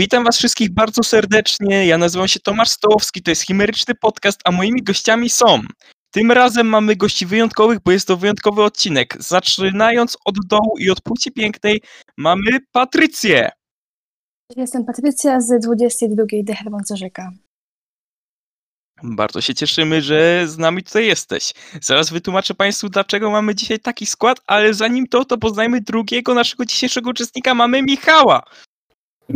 Witam Was wszystkich bardzo serdecznie. Ja nazywam się Tomasz Stołowski, to jest Chimeryczny Podcast, a moimi gościami są. Tym razem mamy gości wyjątkowych, bo jest to wyjątkowy odcinek. Zaczynając od dołu i od płci pięknej, mamy Patrycję. Jestem Patrycja z 22 Dehermonca Rzeka. Bardzo się cieszymy, że z nami tutaj jesteś. Zaraz wytłumaczę Państwu, dlaczego mamy dzisiaj taki skład, ale zanim to, to poznajmy drugiego naszego dzisiejszego uczestnika. Mamy Michała.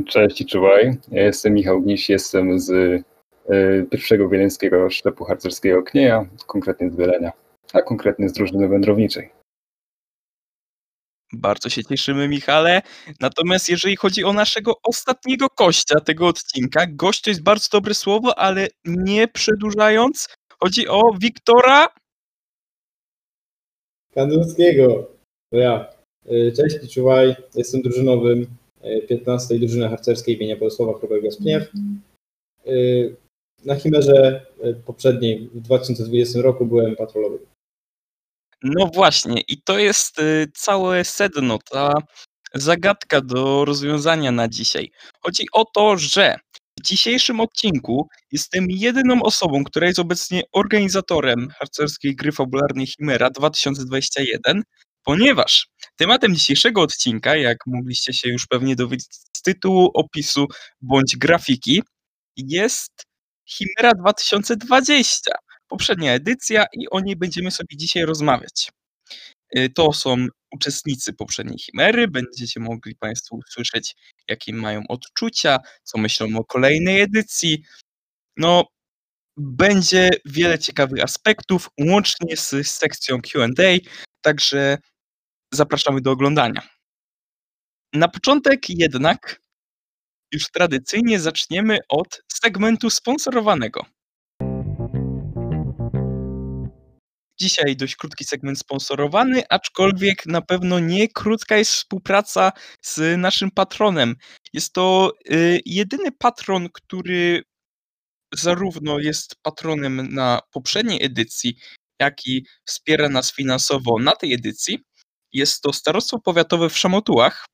Cześć i czuwaj. Ja jestem Michał Gniś, jestem z y, pierwszego wieleńskiego szlepu harcerskiego Knieja, konkretnie z Wielenia, a konkretnie z drużyny wędrowniczej. Bardzo się cieszymy, Michale. Natomiast jeżeli chodzi o naszego ostatniego gościa tego odcinka, gość to jest bardzo dobre słowo, ale nie przedłużając, chodzi o Wiktora Kandulskiego. To ja. Y, Cześć i czuwaj. Jestem drużynowym 15 drużyny harcerskiej imienia Bolesława Chrobego z Pniew. Y, Na Chimerze y, poprzedniej w 2020 roku byłem patrolowym. No właśnie, i to jest y, całe sedno, ta zagadka do rozwiązania na dzisiaj. Chodzi o to, że w dzisiejszym odcinku jestem jedyną osobą, która jest obecnie organizatorem harcerskiej gry fabularnej Chimera 2021, ponieważ tematem dzisiejszego odcinka, jak mogliście się już pewnie dowiedzieć z tytułu, opisu bądź grafiki, jest Chimera 2020 poprzednia edycja i o niej będziemy sobie dzisiaj rozmawiać. Y, To są uczestnicy poprzedniej Chimery, będziecie mogli Państwo usłyszeć, jakie mają odczucia, co myślą o kolejnej edycji. No, będzie wiele ciekawych aspektów, łącznie z z sekcją Q&A, także zapraszamy do oglądania. Na początek jednak już tradycyjnie zaczniemy od segmentu sponsorowanego. Dzisiaj dość krótki segment sponsorowany, aczkolwiek na pewno nie krótka jest współpraca z naszym patronem. Jest to y, jedyny patron, który zarówno jest patronem na poprzedniej edycji, jak i wspiera nas finansowo na tej edycji. Jest to Starostwo Powiatowe w Szamotułach,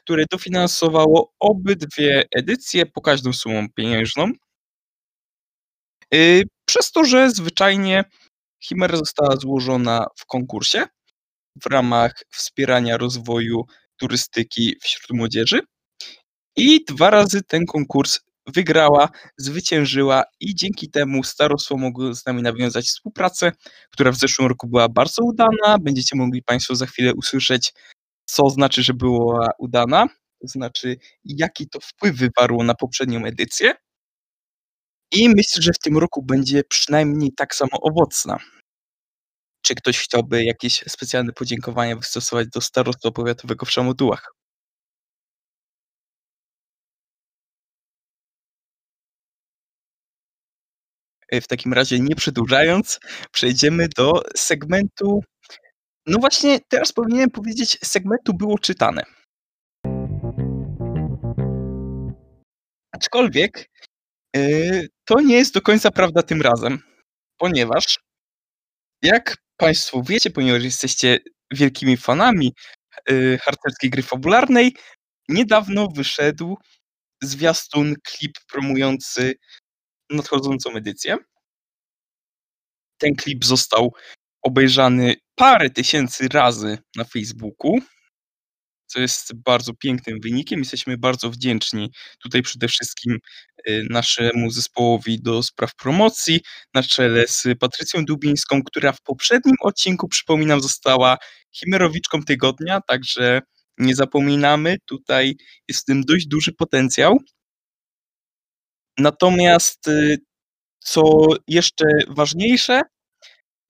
które dofinansowało obydwie edycje po każdą sumą pieniężną. Y, Przez to, że zwyczajnie Chimera została złożona w konkursie w ramach wspierania rozwoju turystyki wśród młodzieży i dwa razy ten konkurs wygrała, zwyciężyła i dzięki temu starostwo mogło z nami nawiązać współpracę, która w zeszłym roku była bardzo udana. Będziecie mogli Państwo za chwilę usłyszeć, co znaczy, że była udana, to znaczy jaki to wpływ wywarło na poprzednią edycję. I myślę, że w tym roku będzie przynajmniej tak samo owocna. Czy ktoś chciałby jakieś specjalne podziękowania wystosować do Starostwa Powiatowego w Szamotułach? W takim razie nie przedłużając, przejdziemy do segmentu. No właśnie, teraz powinienem powiedzieć, segmentu było czytane. Aczkolwiek yy, to nie jest do końca prawda tym razem, ponieważ jak Państwo wiecie, ponieważ jesteście wielkimi fanami yy, harcerskiej gry fabularnej, niedawno wyszedł zwiastun, klip promujący nadchodzącą edycję. Ten klip został obejrzany parę tysięcy razy na Facebooku, co jest bardzo pięknym wynikiem. Jesteśmy bardzo wdzięczni tutaj przede wszystkim y, naszemu zespołowi do spraw promocji na czele z Patrycją Dubińską, która w poprzednim odcinku, przypominam, została chimerowiczką tygodnia, także nie zapominamy, tutaj jest w tym dość duży potencjał. Natomiast y, co jeszcze ważniejsze,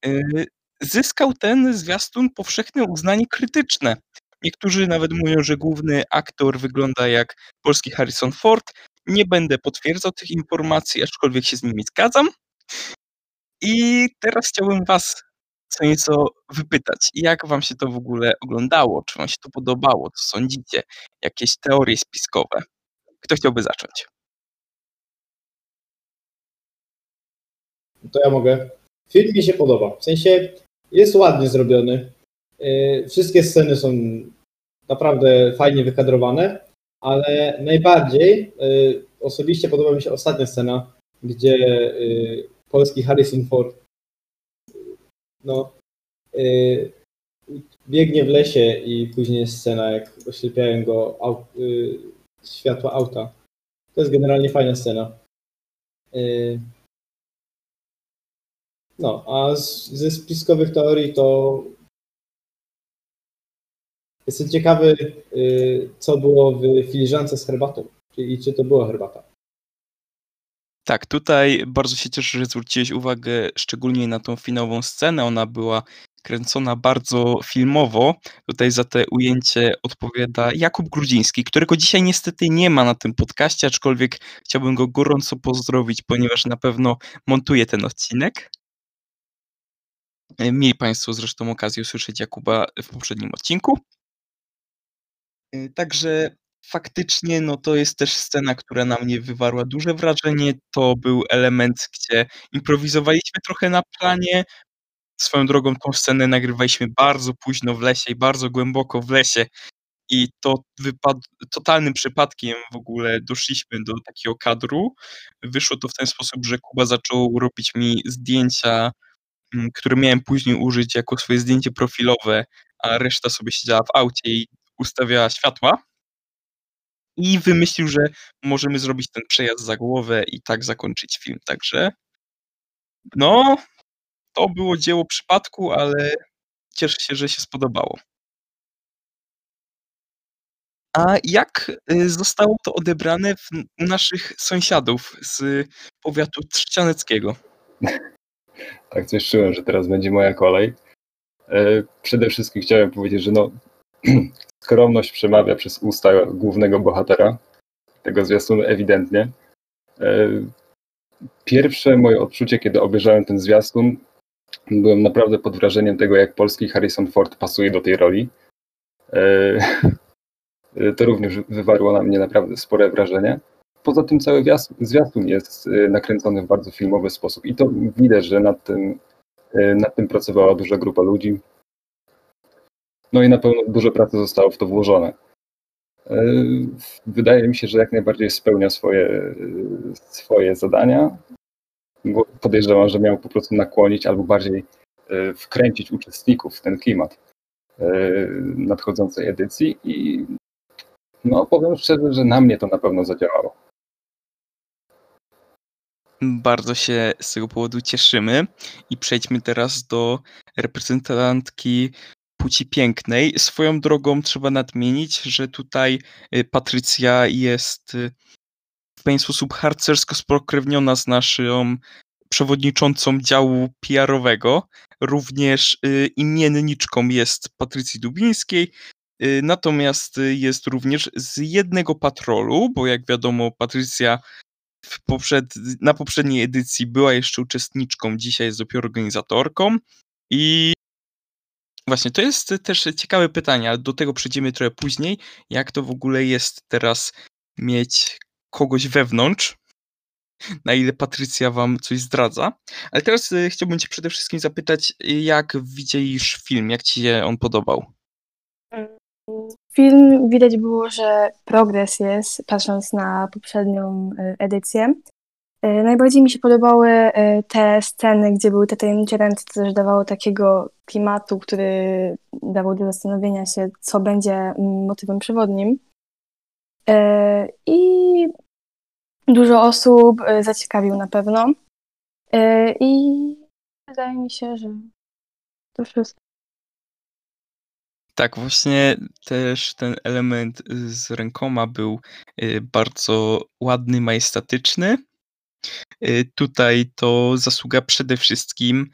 y, zyskał ten zwiastun powszechne uznanie krytyczne. Niektórzy nawet mówią, że główny aktor wygląda jak polski Harrison Ford. Nie będę potwierdzał tych informacji, aczkolwiek się z nimi zgadzam. I teraz chciałbym Was co nieco wypytać, jak Wam się to w ogóle oglądało? Czy Wam się to podobało? Co sądzicie? Jakieś teorie spiskowe? Kto chciałby zacząć? To ja mogę. Film mi się podoba. W sensie jest ładnie zrobiony. Yy, Wszystkie sceny są naprawdę fajnie wykadrowane. ale najbardziej y, osobiście podoba mi się ostatnia scena, gdzie y, polski Harrison Ford no, y, biegnie w lesie i później jest scena, jak oślepiają go aut, y, światła auta. To jest generalnie fajna scena. No, a z, ze spiskowych teorii to jestem ciekawy, y, co było w filiżance z herbatą. Czyli czy to była herbata. Tak, tutaj bardzo się cieszę, że zwróciłeś uwagę szczególnie na tą finałową scenę. Ona była kręcona bardzo filmowo. Tutaj za te ujęcie odpowiada Jakub Grudziński, którego dzisiaj niestety nie ma na tym podcaście, aczkolwiek chciałbym go gorąco pozdrowić, ponieważ na pewno montuje ten odcinek. Mieli Państwo zresztą okazję usłyszeć Jakuba w poprzednim odcinku. Y, Także faktycznie no to jest też scena, która na mnie wywarła duże wrażenie. To był element, gdzie improwizowaliśmy trochę na planie. Swoją drogą tą scenę nagrywaliśmy bardzo późno w lesie i bardzo głęboko w lesie. I to totalnym przypadkiem w ogóle doszliśmy do takiego kadru. Wyszło to w ten sposób, że Kuba zaczął robić mi zdjęcia, które miałem później użyć jako swoje zdjęcie profilowe, a reszta sobie siedziała w aucie i ustawiała światła. I wymyślił, że możemy zrobić ten przejazd za głowę i tak zakończyć film. Także no, to było dzieło przypadku, ale cieszę się, że się spodobało. A jak, y, zostało to odebrane u naszych sąsiadów z powiatu trzcianeckiego? Tak coś czułem, że teraz będzie moja kolej. E, Przede wszystkim chciałem powiedzieć, że no, skromność przemawia przez usta głównego bohatera tego zwiastunu ewidentnie. E, Pierwsze moje odczucie, kiedy obejrzałem ten zwiastun, byłem naprawdę pod wrażeniem tego, jak polski Harrison Ford pasuje do tej roli. E, To również wywarło na mnie naprawdę spore wrażenie. Poza tym cały wias- zwiastun jest e, nakręcony w bardzo filmowy sposób i to widać, że nad tym, e, nad tym pracowała duża grupa ludzi. No i na pewno dużo pracy zostało w to włożone. E, Wydaje mi się, że jak najbardziej spełnia swoje, swoje zadania. Podejrzewam, że miał po prostu nakłonić albo bardziej wkręcić uczestników w ten klimat nadchodzącej edycji i no powiem szczerze, że na mnie to na pewno zadziałało. Bardzo się z tego powodu cieszymy i przejdźmy teraz do reprezentantki płci pięknej. Swoją drogą trzeba nadmienić, że tutaj y, Patrycja jest y, w pewien sposób harcersko spokrewniona z naszą przewodniczącą działu PR-owego. Również y, imienniczką jest Patrycji Dubińskiej, natomiast jest również z jednego patrolu, bo jak wiadomo Patrycja poprzed, na poprzedniej edycji była jeszcze uczestniczką, dzisiaj jest dopiero organizatorką. I właśnie to jest też ciekawe pytanie, ale do tego przejdziemy trochę później, jak to w ogóle jest teraz mieć kogoś wewnątrz, na ile Patrycja wam coś zdradza. Ale teraz y, chciałbym cię przede wszystkim zapytać, jak widzielisz film, jak ci się on podobał? Film widać było, że progres jest, patrząc na poprzednią y, edycję. Y, Najbardziej mi się podobały y, te sceny, gdzie były te tajemnicze ręce, co też dawało takiego klimatu, który dawał do zastanowienia się, co będzie mm, motywem przewodnim. I dużo osób zaciekawił na pewno. I wydaje mi się, że to wszystko. Tak, właśnie też ten element z rękoma był y, bardzo ładny, majestatyczny. Y, Tutaj to zasługa przede wszystkim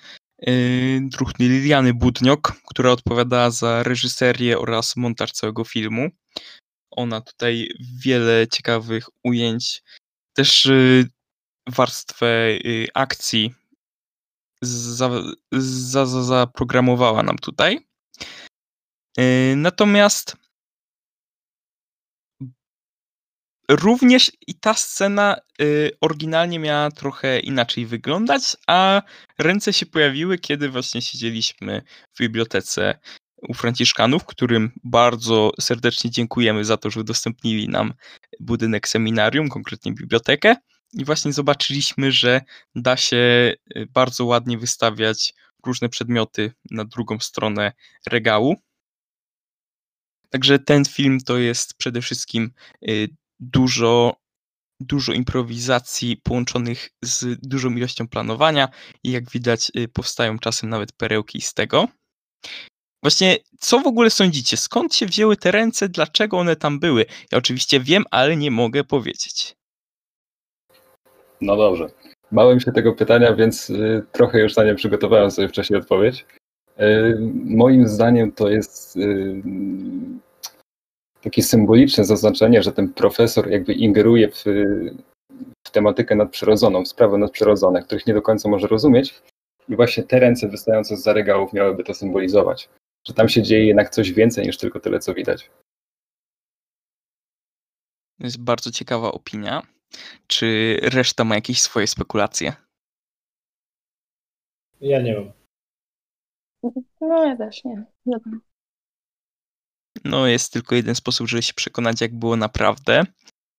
y, druhny Liliany Budniok, która odpowiadała za reżyserię oraz montaż całego filmu. Ona tutaj wiele ciekawych ujęć, też warstwę akcji za, za, za, zaprogramowała nam tutaj. Y, Natomiast również i ta scena y, oryginalnie miała trochę inaczej wyglądać, a ręce się pojawiły, kiedy właśnie siedzieliśmy w bibliotece u Franciszkanów, którym bardzo serdecznie dziękujemy za to, że udostępnili nam budynek seminarium, konkretnie bibliotekę. I właśnie zobaczyliśmy, że da się y, bardzo ładnie wystawiać różne przedmioty na drugą stronę regału. Także ten film to jest przede wszystkim y, dużo, dużo improwizacji połączonych z dużą ilością planowania i jak widać y, powstają czasem nawet perełki z tego. Właśnie, co w ogóle sądzicie? Skąd się wzięły te ręce? Dlaczego one tam były? Ja oczywiście wiem, ale nie mogę powiedzieć. No dobrze. Bałem się tego pytania, więc y, trochę już na nie przygotowałem sobie wcześniej odpowiedź. Moim zdaniem to jest takie symboliczne zaznaczenie, że ten profesor jakby ingeruje w, w tematykę nadprzyrodzoną, w sprawy nadprzyrodzone, których nie do końca może rozumieć. I właśnie te ręce wystające z regałów miałyby to symbolizować. Że tam się dzieje jednak coś więcej niż tylko tyle, co widać. To jest bardzo ciekawa opinia. Czy reszta ma jakieś swoje spekulacje? Ja nie mam. No ja też nie. No, jest tylko jeden sposób, żeby się przekonać, jak było naprawdę.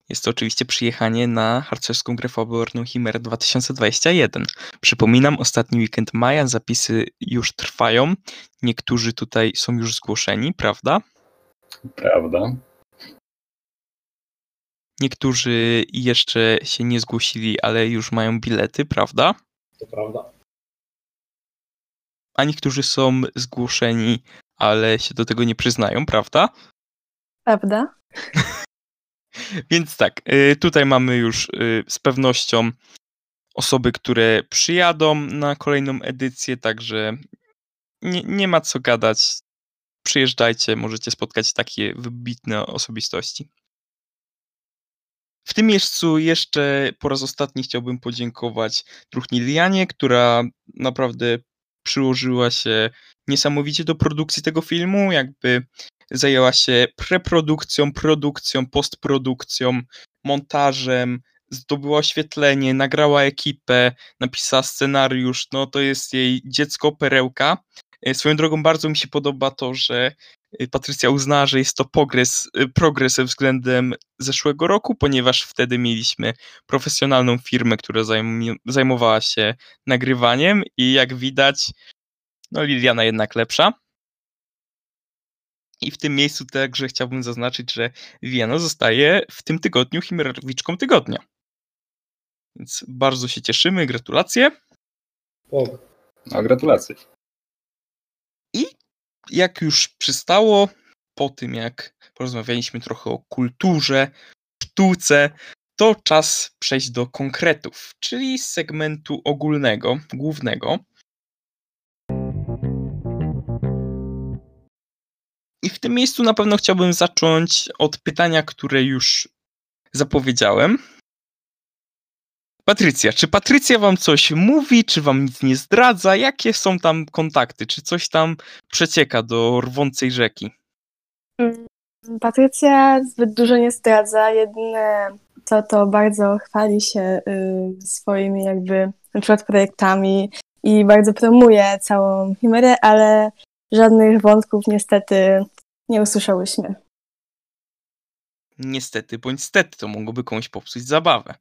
Jest to oczywiście przyjechanie na harcerską grę fabularną Chimerę 2021. Przypominam, ostatni weekend maja, zapisy już trwają. Niektórzy tutaj są już zgłoszeni, prawda? Prawda. Niektórzy jeszcze się nie zgłosili, ale już mają bilety, prawda? To prawda. A niektórzy są zgłoszeni, ale się do tego nie przyznają, prawda? Prawda? Więc tak, y, tutaj mamy już y, z pewnością osoby, które przyjadą na kolejną edycję, także nie, nie ma co gadać. Przyjeżdżajcie, możecie spotkać takie wybitne osobistości. W tym miejscu jeszcze po raz ostatni chciałbym podziękować Truchni Lianie, która naprawdę przyłożyła się niesamowicie do produkcji tego filmu, jakby zajęła się preprodukcją, produkcją, postprodukcją, montażem, zdobyła oświetlenie, nagrała ekipę, napisała scenariusz, no to jest jej dziecko, perełka. E, swoją drogą bardzo mi się podoba to, że Patrycja uznała, że jest to progres, e, progres względem zeszłego roku, ponieważ wtedy mieliśmy profesjonalną firmę, która zajmowała się nagrywaniem i jak widać, no Liliana jednak lepsza. I w tym miejscu także chciałbym zaznaczyć, że Liliana zostaje w tym tygodniu Chimerowiczką tygodnia. Więc bardzo się cieszymy, gratulacje. O, No, gratulacje. Jak już przystało, po tym jak porozmawialiśmy trochę o kulturze, sztuce, to czas przejść do konkretów, czyli segmentu ogólnego, głównego. I w tym miejscu na pewno chciałbym zacząć od pytania, które już zapowiedziałem. Patrycja, czy Patrycja wam coś mówi, czy wam nic nie zdradza? Jakie są tam kontakty? Czy coś tam przecieka do rwącej rzeki? Mm, Patrycja zbyt dużo nie zdradza. Jedyne co to bardzo chwali się y, swoimi jakby na przykład projektami i bardzo promuje całą Chimerę, ale żadnych wątków niestety nie usłyszałyśmy. Niestety bądź stety, to mogłoby komuś popsuć zabawę.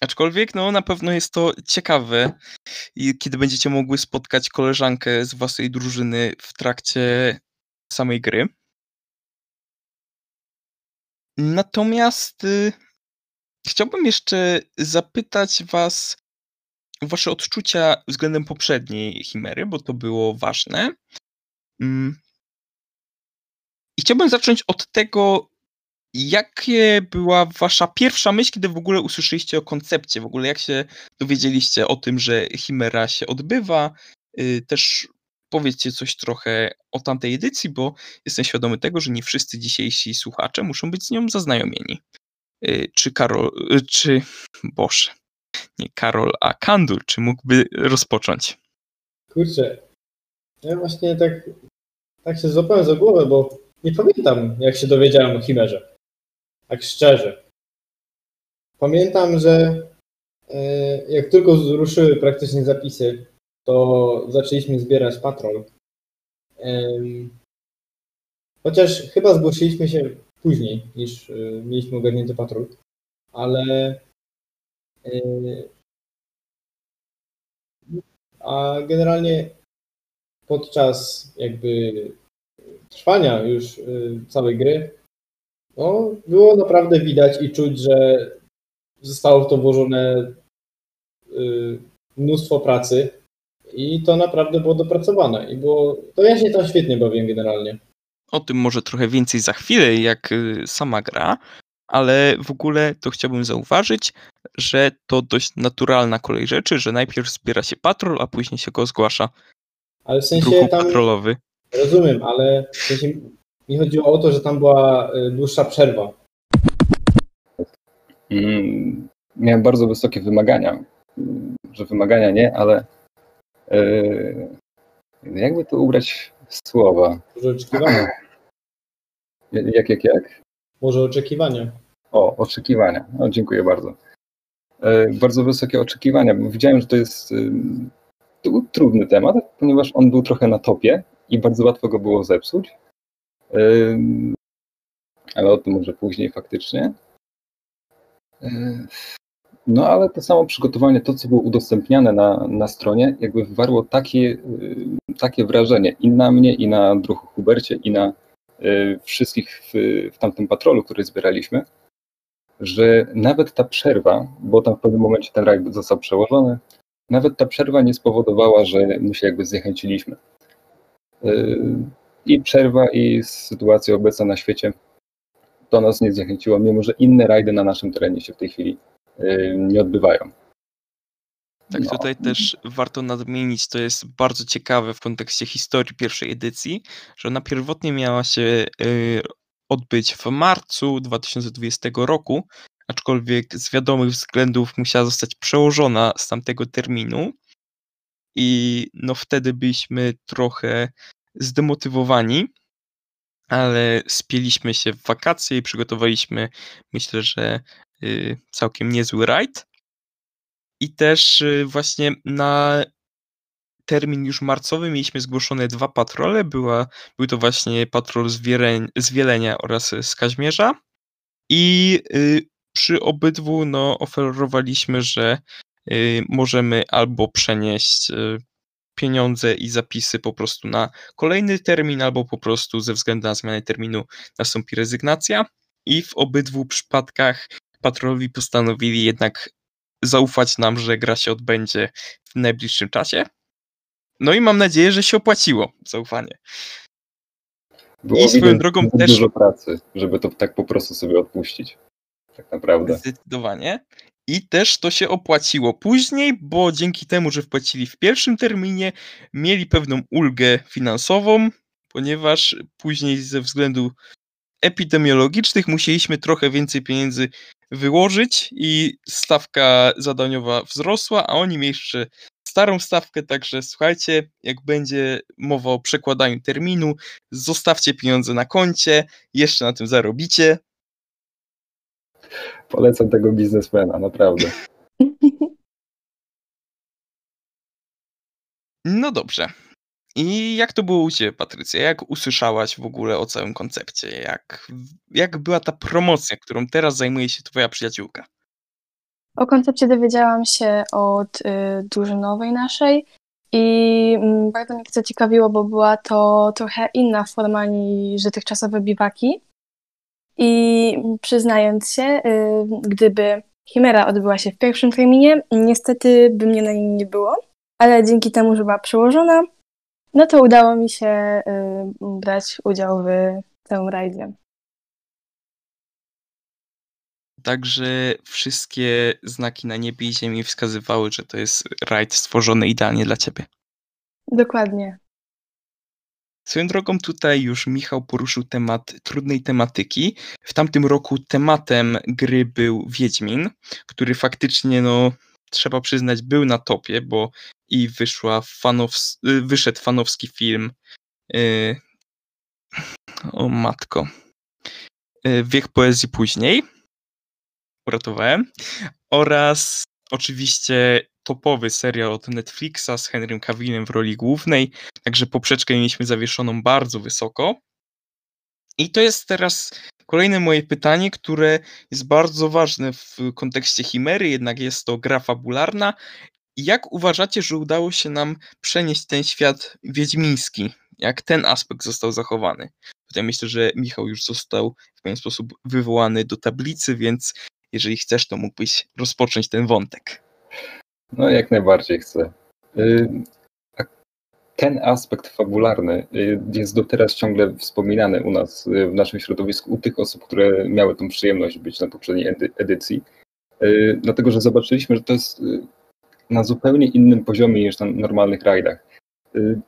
Aczkolwiek, no, na pewno jest to ciekawe, i kiedy będziecie mogły spotkać koleżankę z waszej drużyny w trakcie samej gry. Natomiast y, chciałbym jeszcze zapytać was o wasze odczucia względem poprzedniej Chimery, bo to było ważne. Mm. I chciałbym zacząć od tego, jakie była wasza pierwsza myśl, kiedy w ogóle usłyszeliście o koncepcie, w ogóle jak się dowiedzieliście o tym, że Chimera się odbywa. Y, Też powiedzcie coś trochę o tamtej edycji, bo jestem świadomy tego, że nie wszyscy dzisiejsi słuchacze muszą być z nią zaznajomieni. Y, Czy Karol, y, czy, Boże, nie Karol, a Kandul, czy mógłby rozpocząć? kurczę. Ja właśnie tak, tak się złapałem za głowę, bo nie pamiętam, jak się dowiedziałem o Chimerze. Tak szczerze. Pamiętam, że e, jak tylko ruszyły praktycznie zapisy, to zaczęliśmy zbierać patrol. Em, Chociaż chyba zgłosiliśmy się później niż y, mieliśmy ogarnięty patrol, ale y, a generalnie podczas jakby trwania już całej gry no, było naprawdę widać i czuć, że zostało w to włożone y, mnóstwo pracy i to naprawdę było dopracowane i było, to ja się tam świetnie bawiłem generalnie. O tym może trochę więcej za chwilę, jak y, sama gra, ale w ogóle to chciałbym zauważyć, że to dość naturalna kolej rzeczy, że najpierw zbiera się patrol, a później się go zgłasza. Ale w sensie Ruchu tam patrolowy. rozumiem, ale w sensie mi chodziło o to, że tam była y, dłuższa przerwa. Mm, miałem bardzo wysokie wymagania. Mm, Że wymagania nie, ale yy, jakby to ubrać w słowa? Może oczekiwania? Jak, jak, jak? Może oczekiwania. O, oczekiwania. O, dziękuję bardzo. E, bardzo wysokie oczekiwania, bo widziałem, że to jest to był trudny temat, ponieważ on był trochę na topie i bardzo łatwo go było zepsuć. Ale o tym może później faktycznie. No ale to samo przygotowanie, to co było udostępniane na, na stronie, jakby wywarło takie, takie wrażenie i na mnie, i na druhu Hubercie, i na y, wszystkich w, w tamtym patrolu, który zbieraliśmy, że nawet ta przerwa, bo tam w pewnym momencie ten rajd został przełożony, nawet ta przerwa nie spowodowała, że my się jakby zniechęciliśmy. I przerwa, i sytuacja obecna na świecie to nas nie zniechęciło, mimo że inne rajdy na naszym terenie się w tej chwili y, nie odbywają. Tak, No. tutaj też warto nadmienić, to jest bardzo ciekawe w kontekście historii pierwszej edycji, że ona pierwotnie miała się y, odbyć w marcu 2020 roku, aczkolwiek z wiadomych względów musiała zostać przełożona z tamtego terminu i no wtedy byliśmy trochę zdemotywowani, ale spieliśmy się w wakacje i przygotowaliśmy, myślę, że y, całkiem niezły rajd. I też y, właśnie na termin już marcowy mieliśmy zgłoszone dwa patrole. Była, był to właśnie patrol z, Wieleń, z Wielenia oraz z Kaźmierza. I y, przy obydwu no, oferowaliśmy, że możemy albo przenieść pieniądze i zapisy po prostu na kolejny termin, albo po prostu ze względu na zmianę terminu nastąpi rezygnacja. I w obydwu przypadkach patrolowi postanowili jednak zaufać nam, że gra się odbędzie w najbliższym czasie. No i mam nadzieję, że się opłaciło zaufanie. Było I swoją drogą też- dużo pracy, żeby to tak po prostu sobie odpuścić. Tak naprawdę. Zdecydowanie. I też to się opłaciło później, bo dzięki temu, że wpłacili w pierwszym terminie, mieli pewną ulgę finansową, ponieważ później ze względu epidemiologicznych musieliśmy trochę więcej pieniędzy wyłożyć i stawka zadaniowa wzrosła, a oni mieli jeszcze starą stawkę, także słuchajcie, jak będzie mowa o przekładaniu terminu, zostawcie pieniądze na koncie, jeszcze na tym zarobicie. Polecam tego biznesmena, naprawdę. No dobrze. I jak to było u Ciebie, Patrycja? Jak usłyszałaś w ogóle o całym koncepcie? Jak, jak była ta promocja, którą teraz zajmuje się Twoja przyjaciółka? O koncepcie dowiedziałam się od y, drużynowej naszej i mm, bardzo mnie to zaciekawiło, bo była to trochę inna forma niż dotychczasowe biwaki. I przyznając się, y, gdyby Chimera odbyła się w pierwszym terminie, niestety by mnie na nim nie było, ale dzięki temu, że była przełożona, no to udało mi się y, brać udział w całym rajdzie. Także wszystkie znaki na niebie i ziemi wskazywały, że to jest rajd stworzony idealnie dla Ciebie. Dokładnie. Swoją drogą tutaj już Michał poruszył temat trudnej tematyki. W tamtym roku tematem gry był Wiedźmin, który faktycznie, no, trzeba przyznać, był na topie, bo i wyszła fanows- y, wyszedł fanowski film y, o matko y, Wiek poezji później uratowałem oraz oczywiście topowy serial od Netflixa z Henrym Cavillem w roli głównej, także poprzeczkę mieliśmy zawieszoną bardzo wysoko. I to jest teraz kolejne moje pytanie, które jest bardzo ważne w kontekście Chimery, jednak jest to gra fabularna. Jak uważacie, że udało się nam przenieść ten świat wiedźmiński? Jak ten aspekt został zachowany? Tutaj myślę, że Michał już został w pewien sposób wywołany do tablicy, więc jeżeli chcesz, to mógłbyś rozpocząć ten wątek. No, jak najbardziej chcę. Y, ten aspekt fabularny y, jest do teraz ciągle wspominany u nas, y, w naszym środowisku, u tych osób, które miały tą przyjemność być na poprzedniej edycji. Dlatego, że zobaczyliśmy, że to jest na zupełnie innym poziomie niż na normalnych rajdach.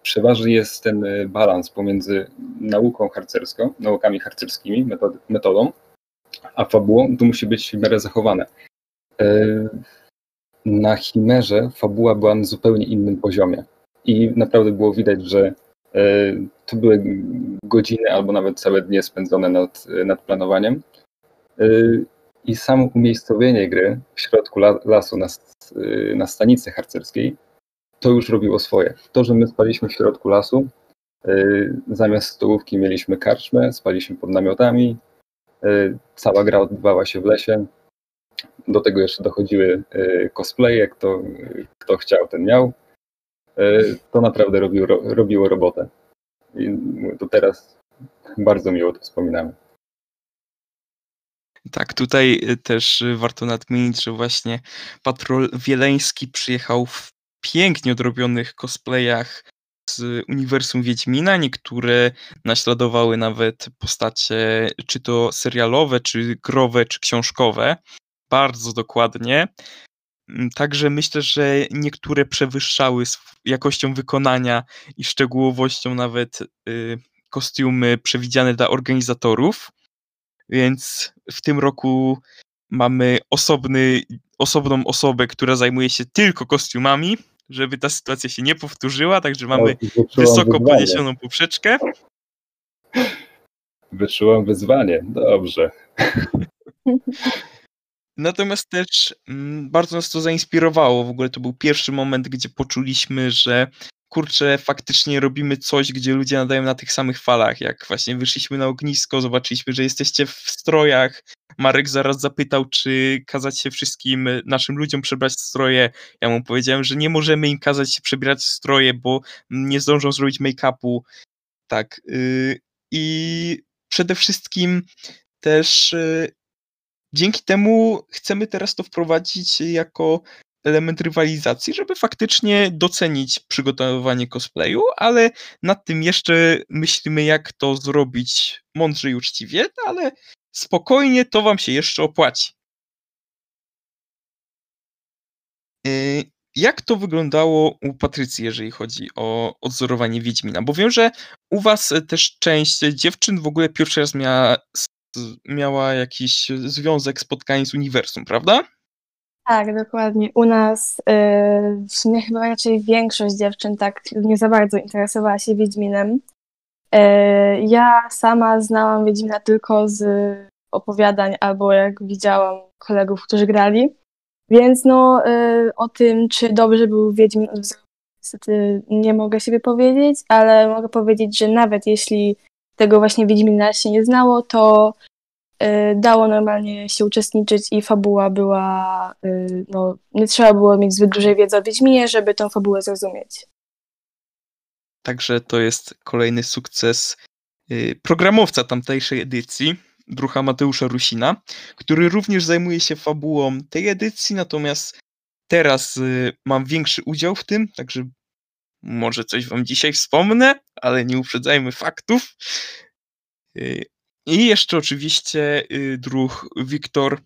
Przeważnie jest ten balans pomiędzy nauką harcerską, naukami harcerskimi, metodą, a fabułą to musi być w miarę zachowane. E, na Chimerze fabuła była na zupełnie innym poziomie i naprawdę było widać, że e, to były godziny albo nawet całe dnie spędzone nad, nad planowaniem. E, I samo umiejscowienie gry w środku lasu na, na stanicy harcerskiej to już robiło swoje. To, że my spaliśmy w środku lasu, zamiast stołówki mieliśmy karczmę, spaliśmy pod namiotami, E, cała gra odbywała się w lesie. Do tego jeszcze dochodziły e, cosplaye, kto, kto chciał, ten miał. E, to naprawdę robiło, robiło robotę. I do teraz bardzo miło to wspominamy. Tak, tutaj też warto nadmienić, że właśnie patrol wieleński przyjechał w pięknie odrobionych cosplayach z uniwersum Wiedźmina. Niektóre naśladowały nawet postacie, czy to serialowe, czy growe, czy książkowe. Bardzo dokładnie. Mm, także myślę, że niektóre przewyższały jakością wykonania i szczegółowością nawet y, kostiumy przewidziane dla organizatorów. Więc w tym roku mamy osobny, osobną osobę, która zajmuje się tylko kostiumami żeby ta sytuacja się nie powtórzyła, także mamy no, wysoko wyzwanie. podniesioną poprzeczkę. Wyczułam wyzwanie, dobrze. Natomiast też mm, bardzo nas to zainspirowało. W ogóle to był pierwszy moment, gdzie poczuliśmy, że kurczę, faktycznie robimy coś, gdzie ludzie nadają na tych samych falach. Jak właśnie wyszliśmy na ognisko, zobaczyliśmy, że jesteście w strojach. Marek zaraz zapytał, czy kazać się wszystkim naszym ludziom przebrać stroje. Ja mu powiedziałem, że nie możemy im kazać się przebierać stroje, bo nie zdążą zrobić make-upu. Tak. Yy, I przede wszystkim też yy, dzięki temu chcemy teraz to wprowadzić jako element rywalizacji, żeby faktycznie docenić przygotowywanie cosplayu, ale nad tym jeszcze myślimy, jak to zrobić mądrze i uczciwie, no ale spokojnie to wam się jeszcze opłaci. Y, jak to wyglądało u Patrycji, jeżeli chodzi o odzorowanie Wiedźmina? Bo wiem, że u was też część dziewczyn w ogóle pierwszy raz miała, miała jakiś związek, spotkanie z uniwersum, prawda? Tak, dokładnie. U nas y, w sumie chyba raczej większość dziewczyn tak nie za bardzo interesowała się Wiedźminem. Y, ja sama znałam Wiedźmina tylko z opowiadań albo jak widziałam kolegów, którzy grali. Więc no y, o tym, czy dobrze był Wiedźmin niestety nie mogę się wypowiedzieć, ale mogę powiedzieć, że nawet jeśli tego właśnie Wiedźmina się nie znało, to Y, dało normalnie się uczestniczyć i fabuła była, y, no nie trzeba było mieć zbyt dużej wiedzy o Wiedźminie, żeby tę fabułę zrozumieć. Także to jest kolejny sukces y, programowca tamtejszej edycji, druha Mateusza Rusina, który również zajmuje się fabułą tej edycji, natomiast teraz mam większy udział w tym, także może coś wam dzisiaj wspomnę, ale nie uprzedzajmy faktów. I jeszcze oczywiście y, druh Wiktor,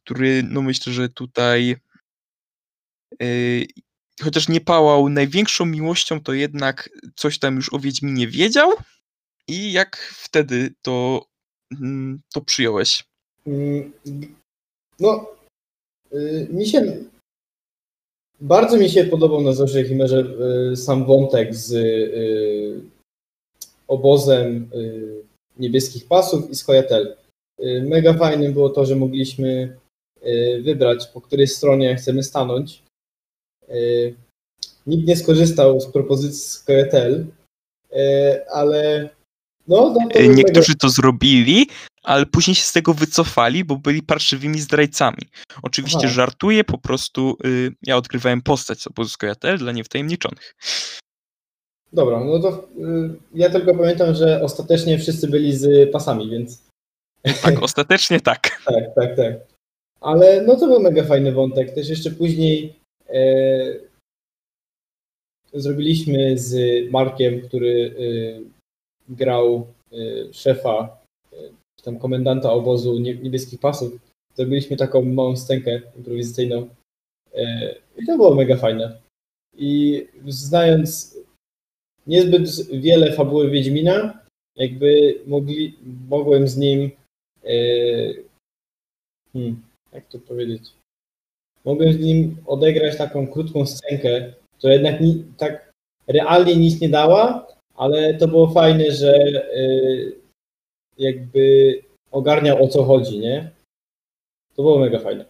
który no myślę, że tutaj y, chociaż nie pałał największą miłością, to jednak coś tam już o Wiedźminie wiedział. I jak wtedy to, mm, to przyjąłeś? Mm, no, y, mi się bardzo mi się podobał na Zorze Chimerze sam wątek z obozem niebieskich pasów i Skojatel. Y, mega fajnym było to, że mogliśmy wybrać, po której stronie chcemy stanąć. nikt nie skorzystał z propozycji Scoia'tael, y, ale no, no to E, Niektórzy to zrobili, ale później się z tego wycofali, bo byli parszywymi zdrajcami. Oczywiście Aha. żartuję, po prostu y, ja odgrywałem postać z obozu Skojatel dla niewtajemniczonych. Dobra, no to y, ja tylko pamiętam, że ostatecznie wszyscy byli z pasami, więc Tak, ostatecznie tak. tak, tak, tak. Ale no to był mega fajny wątek. Też jeszcze później e, zrobiliśmy z Markiem, który e, grał e, szefa, tam komendanta obozu nie- niebieskich pasów. Zrobiliśmy taką małą scenkę improwizacyjną. E, I to było mega fajne. I znając niezbyt wiele fabuły Wiedźmina, jakby mogli, mogłem z nim e, hmm, jak to powiedzieć? Mogłem z nim odegrać taką krótką scenkę, która jednak ni, tak realnie nic nie dała, ale to było fajne, że y, jakby ogarniał o co chodzi, nie? To było mega fajne.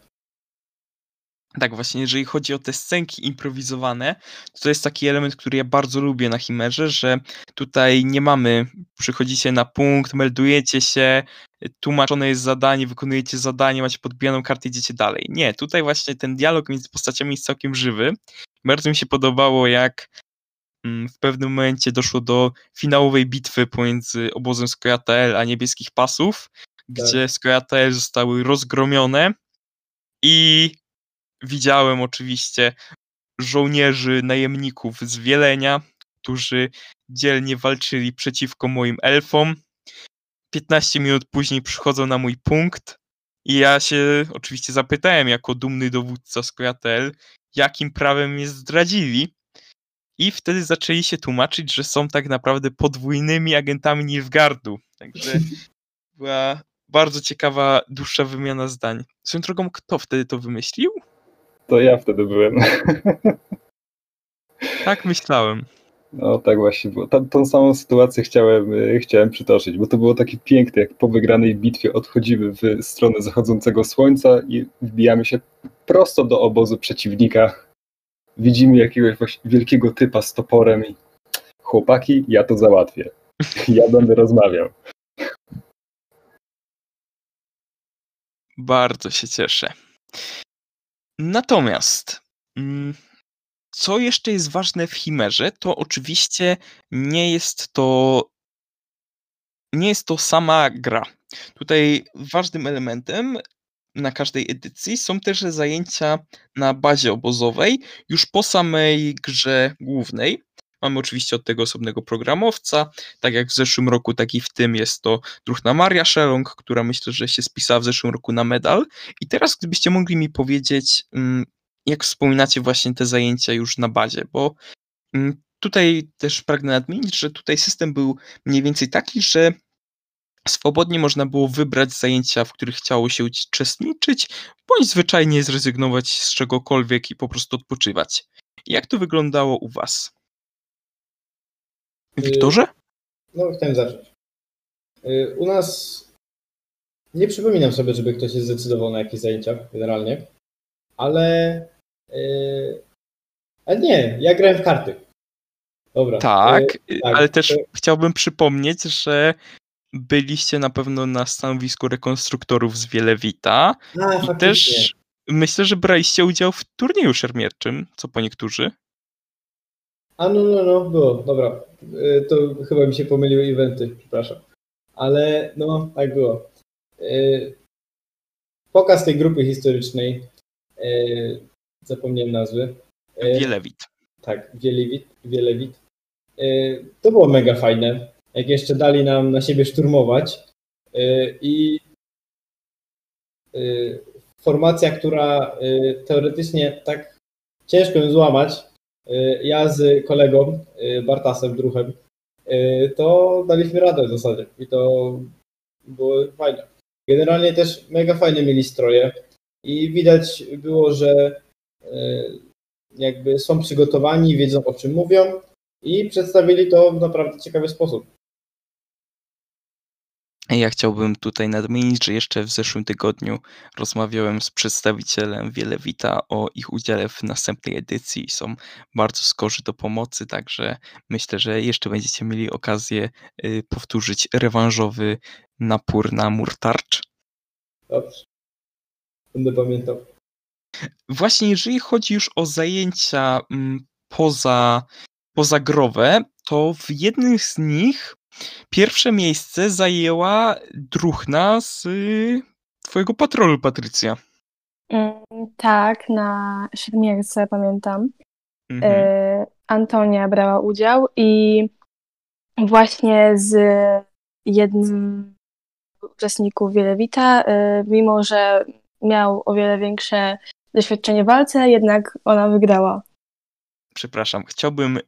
Tak, właśnie, jeżeli chodzi o te scenki improwizowane, to, to jest taki element, który ja bardzo lubię na Chimerze, że tutaj nie mamy, przychodzicie na punkt, meldujecie się, tłumaczone jest zadanie, wykonujecie zadanie, macie podbijaną kartę, idziecie dalej. Nie, tutaj właśnie ten dialog między postaciami jest całkiem żywy. Bardzo mi się podobało, jak w pewnym momencie doszło do finałowej bitwy pomiędzy obozem Skojatel a niebieskich pasów, gdzie Skojatel zostały rozgromione i widziałem oczywiście żołnierzy, najemników z Wielenia, którzy dzielnie walczyli przeciwko moim elfom. 15 minut później przychodzą na mój punkt i ja się oczywiście zapytałem jako dumny dowódca Skojatel, jakim prawem mnie zdradzili. I wtedy zaczęli się tłumaczyć, że są tak naprawdę podwójnymi agentami Nilfgaardu. Także była bardzo ciekawa, dłuższa wymiana zdań. Swoją drogą, kto wtedy to wymyślił? To ja wtedy byłem. Tak myślałem. No tak właśnie było. Tam, tą samą sytuację chciałem, y, chciałem przytoczyć, bo to było takie piękne, jak po wygranej bitwie odchodzimy w stronę zachodzącego słońca i wbijamy się prosto do obozu przeciwnika. Widzimy jakiegoś wielkiego typa z toporem i chłopaki, ja to załatwię. Ja będę rozmawiał. Bardzo się cieszę. Natomiast, mm, co jeszcze jest ważne w Chimerze, to oczywiście nie jest to nie jest to sama gra. Tutaj ważnym elementem na każdej edycji są też zajęcia na bazie obozowej, już po samej grze głównej. Mamy oczywiście od tego osobnego programowca, tak jak w zeszłym roku, tak i w tym jest to druhna Maria Szelong, która myślę, że się spisała w zeszłym roku na medal. I teraz gdybyście mogli mi powiedzieć, mm, jak wspominacie właśnie te zajęcia już na bazie, bo mm, tutaj też pragnę nadmienić, że tutaj system był mniej więcej taki, że swobodnie można było wybrać zajęcia, w których chciało się uczestniczyć, bądź zwyczajnie zrezygnować z czegokolwiek i po prostu odpoczywać. Jak to wyglądało u Was? Wiktorze? No, chciałem zacząć. Y, U nas nie przypominam sobie, żeby ktoś się zdecydował na jakieś zajęcia generalnie, ale. Yy, a nie, ja grałem w karty. Dobra. Tak, y, tak, ale też to- chciałbym przypomnieć, że byliście na pewno na stanowisku rekonstruktorów z Wielewita A, i też myślę, że braliście udział w turnieju szermierczym, co po niektórzy. A no, no, no, było, dobra. Y, To chyba mi się pomyliły eventy, przepraszam. Ale no, tak było. Y, Pokaz tej grupy historycznej, y, zapomniałem nazwy. Wielewit. Tak, Wielewit. Wielewit. To było mega fajne. Jak jeszcze dali nam na siebie szturmować. Y, I y, formacja, która y, teoretycznie tak ciężko ją złamać, ja z kolegą Bartasem Druchem, to daliśmy radę w zasadzie. I to było fajne. Generalnie też mega fajne mieli stroje i widać było, że jakby są przygotowani, wiedzą o czym mówią i przedstawili to w naprawdę ciekawy sposób. Ja chciałbym tutaj nadmienić, że jeszcze w zeszłym tygodniu rozmawiałem z przedstawicielem Wielewita o ich udziale w następnej edycji są bardzo skorzy do pomocy, także myślę, że jeszcze będziecie mieli okazję y, powtórzyć rewanżowy napór na murtarcz. Dobrze. Będę pamiętał. Właśnie jeżeli chodzi już o zajęcia mm, poza, pozagrowe, to w jednym z nich Pierwsze miejsce zajęła druhna z y, twojego patrolu, Patrycja. Mm, tak, na szermierce pamiętam. Mhm. E, Antonia brała udział i właśnie z jednym z uczestników Wielewita, e, mimo że miał o wiele większe doświadczenie w walce, jednak ona wygrała. Przepraszam, chciałbym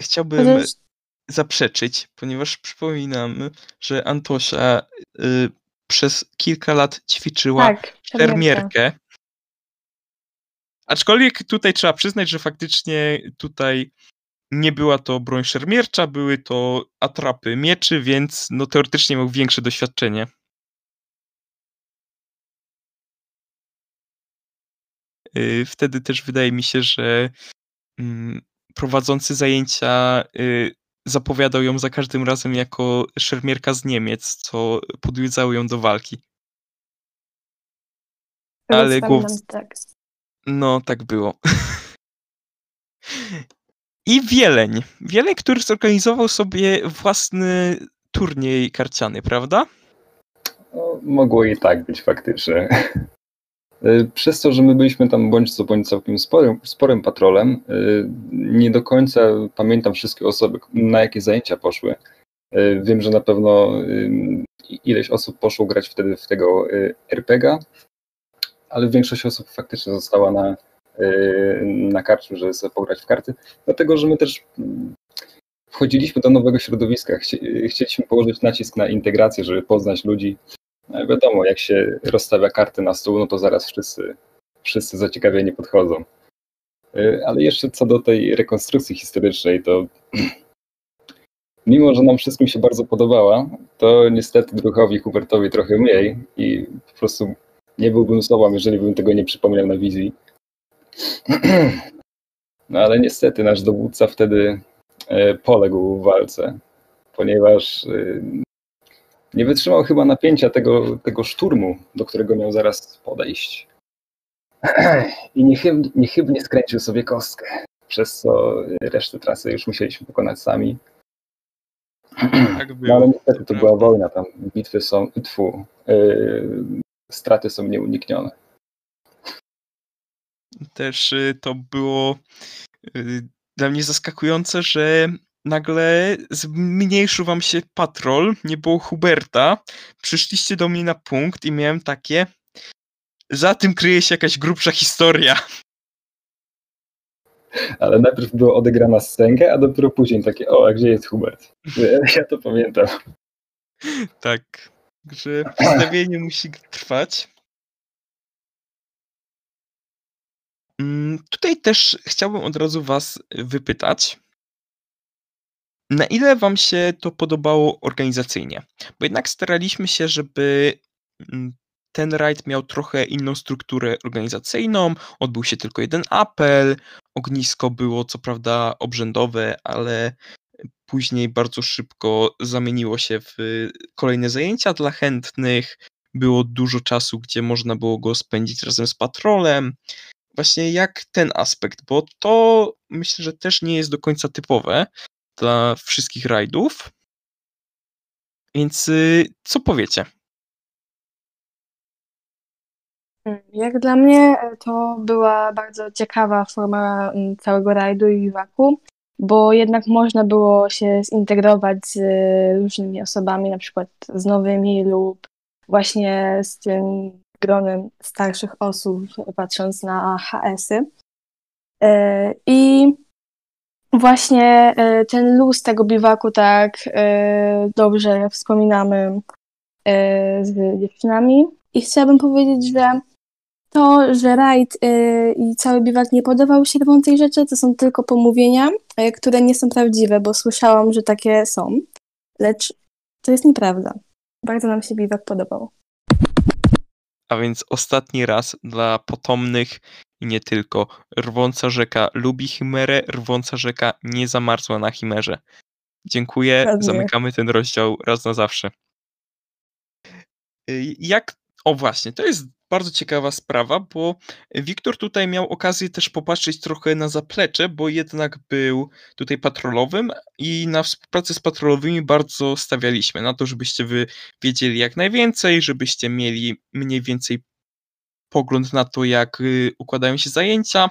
chciałbym Chociaż zaprzeczyć, ponieważ przypominam, że Antosia y, przez kilka lat ćwiczyła tak, szermierkę. Aczkolwiek tutaj trzeba przyznać, że faktycznie tutaj nie była to broń szermiercza, były to atrapy mieczy, więc no teoretycznie miał większe doświadczenie. Y, Wtedy też wydaje mi się, że mm, prowadzący zajęcia y, zapowiadał ją za każdym razem jako szermierka z Niemiec, co podjudzało ją do walki. ale głos- tak. No, tak było. I Wieleń. Wieleń, który zorganizował sobie własny turniej karciany, prawda? No, mogło i tak być faktycznie. Y, Przez to, że my byliśmy tam bądź co bądź całkiem sporym, sporym patrolem, y, nie do końca pamiętam wszystkie osoby, na jakie zajęcia poszły. Y, Wiem, że na pewno ileś osób poszło grać wtedy w tego RPG-a, ale większość osób faktycznie została na, na karcie, żeby sobie pograć w karty, dlatego, że my też mm, wchodziliśmy do nowego środowiska, Chci- chcieliśmy położyć nacisk na integrację, żeby poznać ludzi, no wiadomo, jak się rozstawia karty na stół, no to zaraz wszyscy, wszyscy zaciekawieni podchodzą. Y, Ale jeszcze co do tej rekonstrukcji historycznej, to mimo, że nam wszystkim się bardzo podobała, to niestety druhowi Hubertowi trochę mniej i po prostu nie byłbym sobą, jeżeli bym tego nie przypomniał na wizji. No ale niestety nasz dowódca wtedy e, poległ w walce, ponieważ e, nie wytrzymał chyba napięcia tego, tego szturmu, do którego miał zaraz podejść. I niechybnie, niechybnie skręcił sobie kostkę, przez co resztę trasy już musieliśmy pokonać sami. Tak No ale było. niestety to była wojna, tam bitwy są, tfu, yy, straty są nieuniknione. Też y, to było y, dla mnie zaskakujące, że nagle zmniejszył wam się patrol, nie było Huberta, przyszliście do mnie na punkt i miałem takie za tym kryje się jakaś grubsza historia. Ale najpierw była odegrana scenka, a dopiero później takie, o, a gdzie jest Hubert? Ja to pamiętam. Tak, że przedstawienie musi trwać. Mm, Tutaj też chciałbym od razu Was wypytać, na ile Wam się to podobało organizacyjnie? Bo jednak staraliśmy się, żeby mm, ten rajd miał trochę inną strukturę organizacyjną. Odbył się tylko jeden apel. Ognisko było co prawda obrzędowe, ale później bardzo szybko zamieniło się w kolejne zajęcia dla chętnych. Było dużo czasu, gdzie można było go spędzić razem z patrolem. Właśnie jak ten aspekt, bo to myślę, że też nie jest do końca typowe dla wszystkich rajdów. Więc y, co powiecie? Jak dla mnie e, to była bardzo ciekawa forma mm, całego rajdu i biwaku, bo jednak można było się zintegrować z e, różnymi osobami, na przykład z nowymi lub właśnie z tym gronem starszych osób, patrząc na HS-y. E, I właśnie e, ten luz tego biwaku tak e, dobrze wspominamy e, z dziewczynami. I chciałabym powiedzieć, że to, że rajd i cały biwak nie podawał się tej rzeczy, to są tylko pomówienia, które nie są prawdziwe, bo słyszałam, że takie są, lecz to jest nieprawda. Bardzo nam się biwak podobał. A więc ostatni raz dla potomnych i nie tylko. Rwąca rzeka lubi chimerę, rwąca rzeka nie zamarzła na chimerze. Dziękuję, Ładnie. zamykamy ten rozdział raz na zawsze. Y, Jak. O, właśnie, to jest bardzo ciekawa sprawa, bo Wiktor tutaj miał okazję też popatrzeć trochę na zaplecze, bo jednak był tutaj patrolowym i na współpracę z patrolowymi bardzo stawialiśmy na to, żebyście wy wiedzieli jak najwięcej, żebyście mieli mniej więcej pogląd na to, jak y, układają się zajęcia.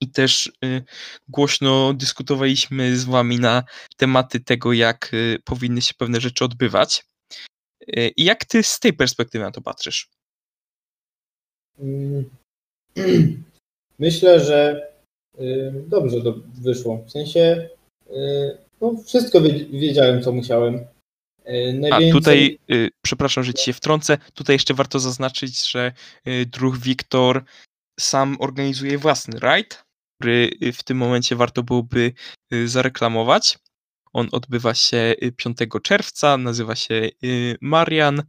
I też y, głośno dyskutowaliśmy z wami na tematy tego, jak y, powinny się pewne rzeczy odbywać. I jak ty z tej perspektywy na to patrzysz? Mm. Myślę, że y, dobrze to wyszło. W sensie y, no, wszystko wie- wiedziałem, co musiałem. Y, A Najwięcej... tutaj, y, przepraszam, że ci się wtrącę, tutaj jeszcze warto zaznaczyć, że y, druh Wiktor sam organizuje własny rajd, który w tym momencie warto byłoby y, zareklamować. On odbywa się y, 5 czerwca, nazywa się Marian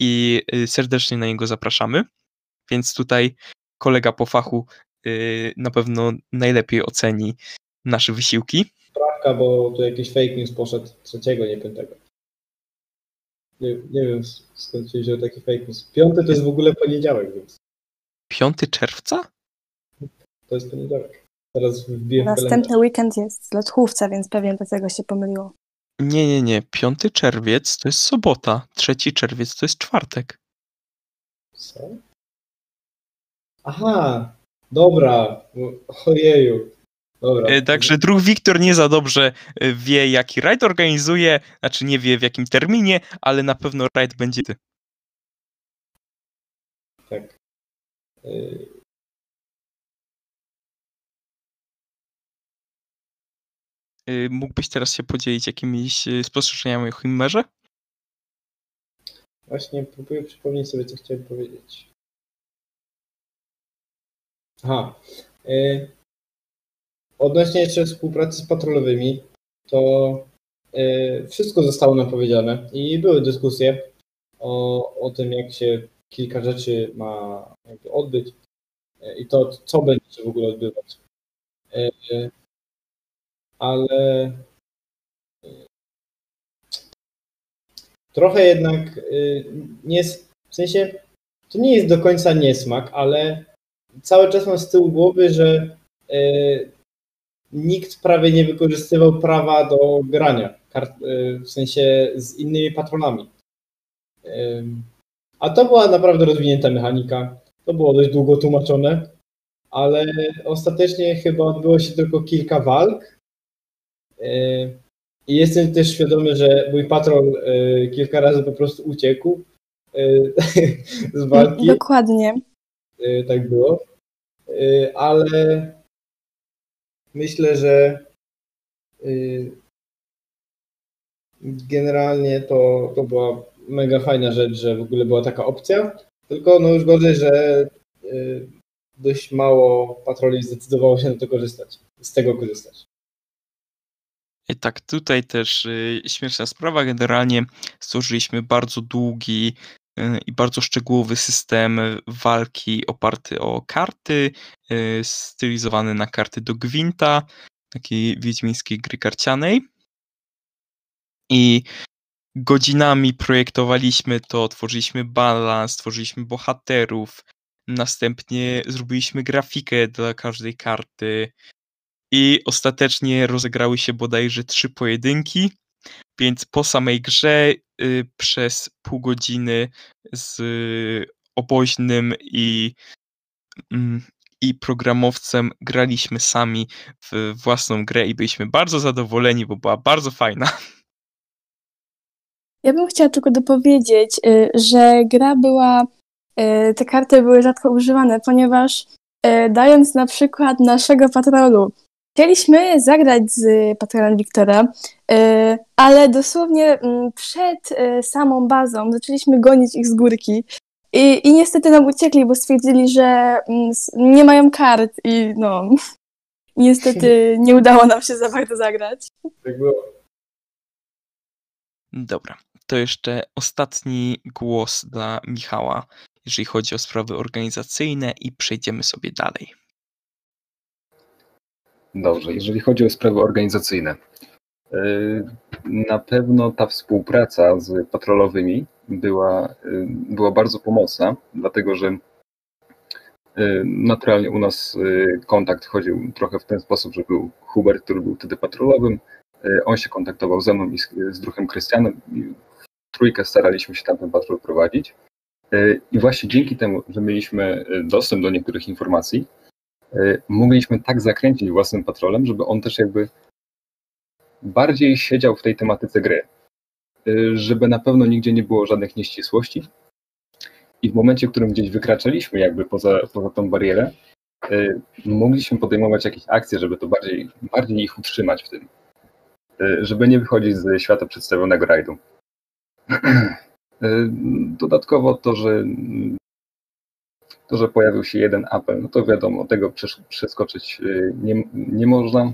i serdecznie na niego zapraszamy. Więc tutaj kolega po fachu y, na pewno najlepiej oceni nasze wysiłki. Prawka, bo tu jakiś fake news poszedł trzeciego, nie piątego. Nie, nie wiem skąd się wziął taki fake news. Piąty to jest w ogóle poniedziałek, więc 5 czerwca? to jest poniedziałek. Teraz wbiję. Następny weekend jest lotkówca, więc pewnie dlatego się pomyliło. Nie, nie, nie. 5 czerwiec to jest sobota, 3 czerwiec to jest czwartek. Co? Aha, dobra. Ojeju. Dobra. E, Także druh Wiktor nie za dobrze e, wie, jaki rajd organizuje, znaczy nie wie w jakim terminie, ale na pewno rajd będzie ty. Tak. E, Mógłbyś teraz się podzielić jakimiś spostrzeżeniami o Himmerze? Właśnie próbuję przypomnieć sobie, co chciałem powiedzieć. Aha. Y, odnośnie jeszcze współpracy z patrolowymi, to y, wszystko zostało nam powiedziane i były dyskusje o, o tym, jak się kilka rzeczy ma odbyć y, i to, co będzie się w ogóle odbywać. Ale trochę jednak nie jest, w sensie to nie jest do końca niesmak, ale cały czas mam z tyłu głowy, że y, nikt prawie nie wykorzystywał prawa do grania, kart, y, w sensie z innymi patronami. Ym, A to była naprawdę rozwinięta mechanika. To było dość długo tłumaczone, ale ostatecznie chyba odbyło się tylko kilka walk. I jestem też świadomy, że mój patrol kilka razy po prostu uciekł z walki. Dokładnie. Y, tak było. Y, Ale myślę, że y, generalnie to, to była mega fajna rzecz, że w ogóle była taka opcja. Tylko no już gorzej, że dość mało patroli zdecydowało się na to korzystać, z tego korzystać. Tak, tutaj też śmieszna sprawa. Generalnie stworzyliśmy bardzo długi i bardzo szczegółowy system walki oparty o karty, y, stylizowany na karty do Gwinta, takiej wiedźmińskiej gry karcianej. I godzinami projektowaliśmy to, tworzyliśmy balans, tworzyliśmy bohaterów, następnie zrobiliśmy grafikę dla każdej karty, i ostatecznie rozegrały się bodajże trzy pojedynki, więc po samej grze y, przez pół godziny z y, oboźnym i, mm, i programowcem graliśmy sami w własną grę i byliśmy bardzo zadowoleni, bo była bardzo fajna. Ja bym chciała tylko dopowiedzieć, y, że gra była, y, te karty były rzadko używane, ponieważ y, dając na przykład naszego patrolu, chcieliśmy zagrać z patronem Wiktora, y, ale dosłownie mm, przed y, samą bazą zaczęliśmy gonić ich z górki i, i niestety nam uciekli, bo stwierdzili, że mm, nie mają kart i no, niestety nie udało nam się za bardzo zagrać. Tak było. Dobra. to jeszcze ostatni głos dla Michała, jeżeli chodzi o sprawy organizacyjne i przejdziemy sobie dalej. Dobrze, jeżeli chodzi o sprawy organizacyjne, yy, na pewno ta współpraca z patrolowymi była, yy, była bardzo pomocna, dlatego że yy, naturalnie u nas kontakt chodził trochę w ten sposób, że był Hubert, który był wtedy patrolowym, on się kontaktował ze mną i z, z druhem Krystianem trójkę staraliśmy się tam ten patrol prowadzić. I właśnie dzięki temu, że mieliśmy dostęp do niektórych informacji, mogliśmy tak zakręcić własnym patrolem, żeby on też jakby bardziej siedział w tej tematyce gry. E, żeby na pewno nigdzie nie było żadnych nieścisłości. I w momencie, w którym gdzieś wykraczaliśmy jakby poza, poza tą barierę, e, mogliśmy podejmować jakieś akcje, żeby to bardziej, bardziej ich utrzymać w tym. Żeby nie wychodzić ze świata przedstawionego rajdu. Dodatkowo to, że to, że pojawił się jeden apel, no to wiadomo, tego przeskoczyć y, nie, nie można.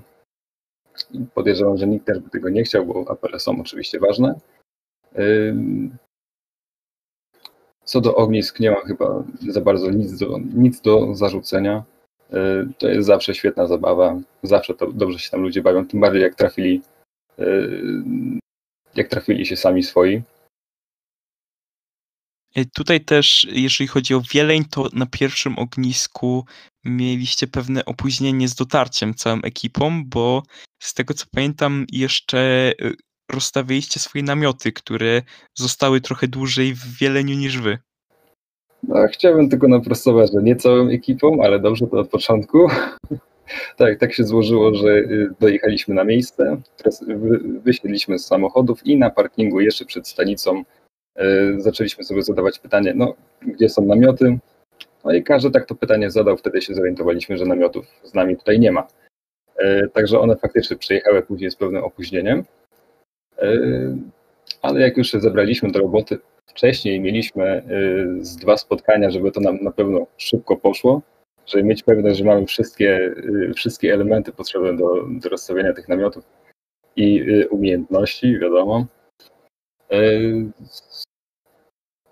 Podejrzewam, że nikt też by tego nie chciał, bo apele są oczywiście ważne. Co do ognisk, nie mam chyba za bardzo nic do, nic do zarzucenia. Y, to jest zawsze świetna zabawa, zawsze to dobrze się tam ludzie bawią, tym bardziej jak trafili, y, jak trafili się sami swoi. E, tutaj też, jeżeli chodzi o Wieleń, to na pierwszym ognisku mieliście pewne opóźnienie z dotarciem całą ekipą, bo z tego co pamiętam, jeszcze e, rozstawialiście swoje namioty, które zostały trochę dłużej w Wieleniu niż wy. No, chciałbym tylko naprostować, że nie całą ekipą, ale dobrze to od początku. tak, tak się złożyło, że y, dojechaliśmy na miejsce, wysiedliśmy z samochodów i na parkingu jeszcze przed stanicą zaczęliśmy sobie zadawać pytanie, no, gdzie są namioty? No i każdy tak to pytanie zadał, wtedy się zorientowaliśmy, że namiotów z nami tutaj nie ma. E, także one faktycznie przyjechały później z pewnym opóźnieniem. E, ale jak już się zebraliśmy do roboty, wcześniej mieliśmy z dwa spotkania, żeby to nam na pewno szybko poszło, żeby mieć pewność, że mamy wszystkie, wszystkie elementy potrzebne do, do rozstawienia tych namiotów i umiejętności, wiadomo.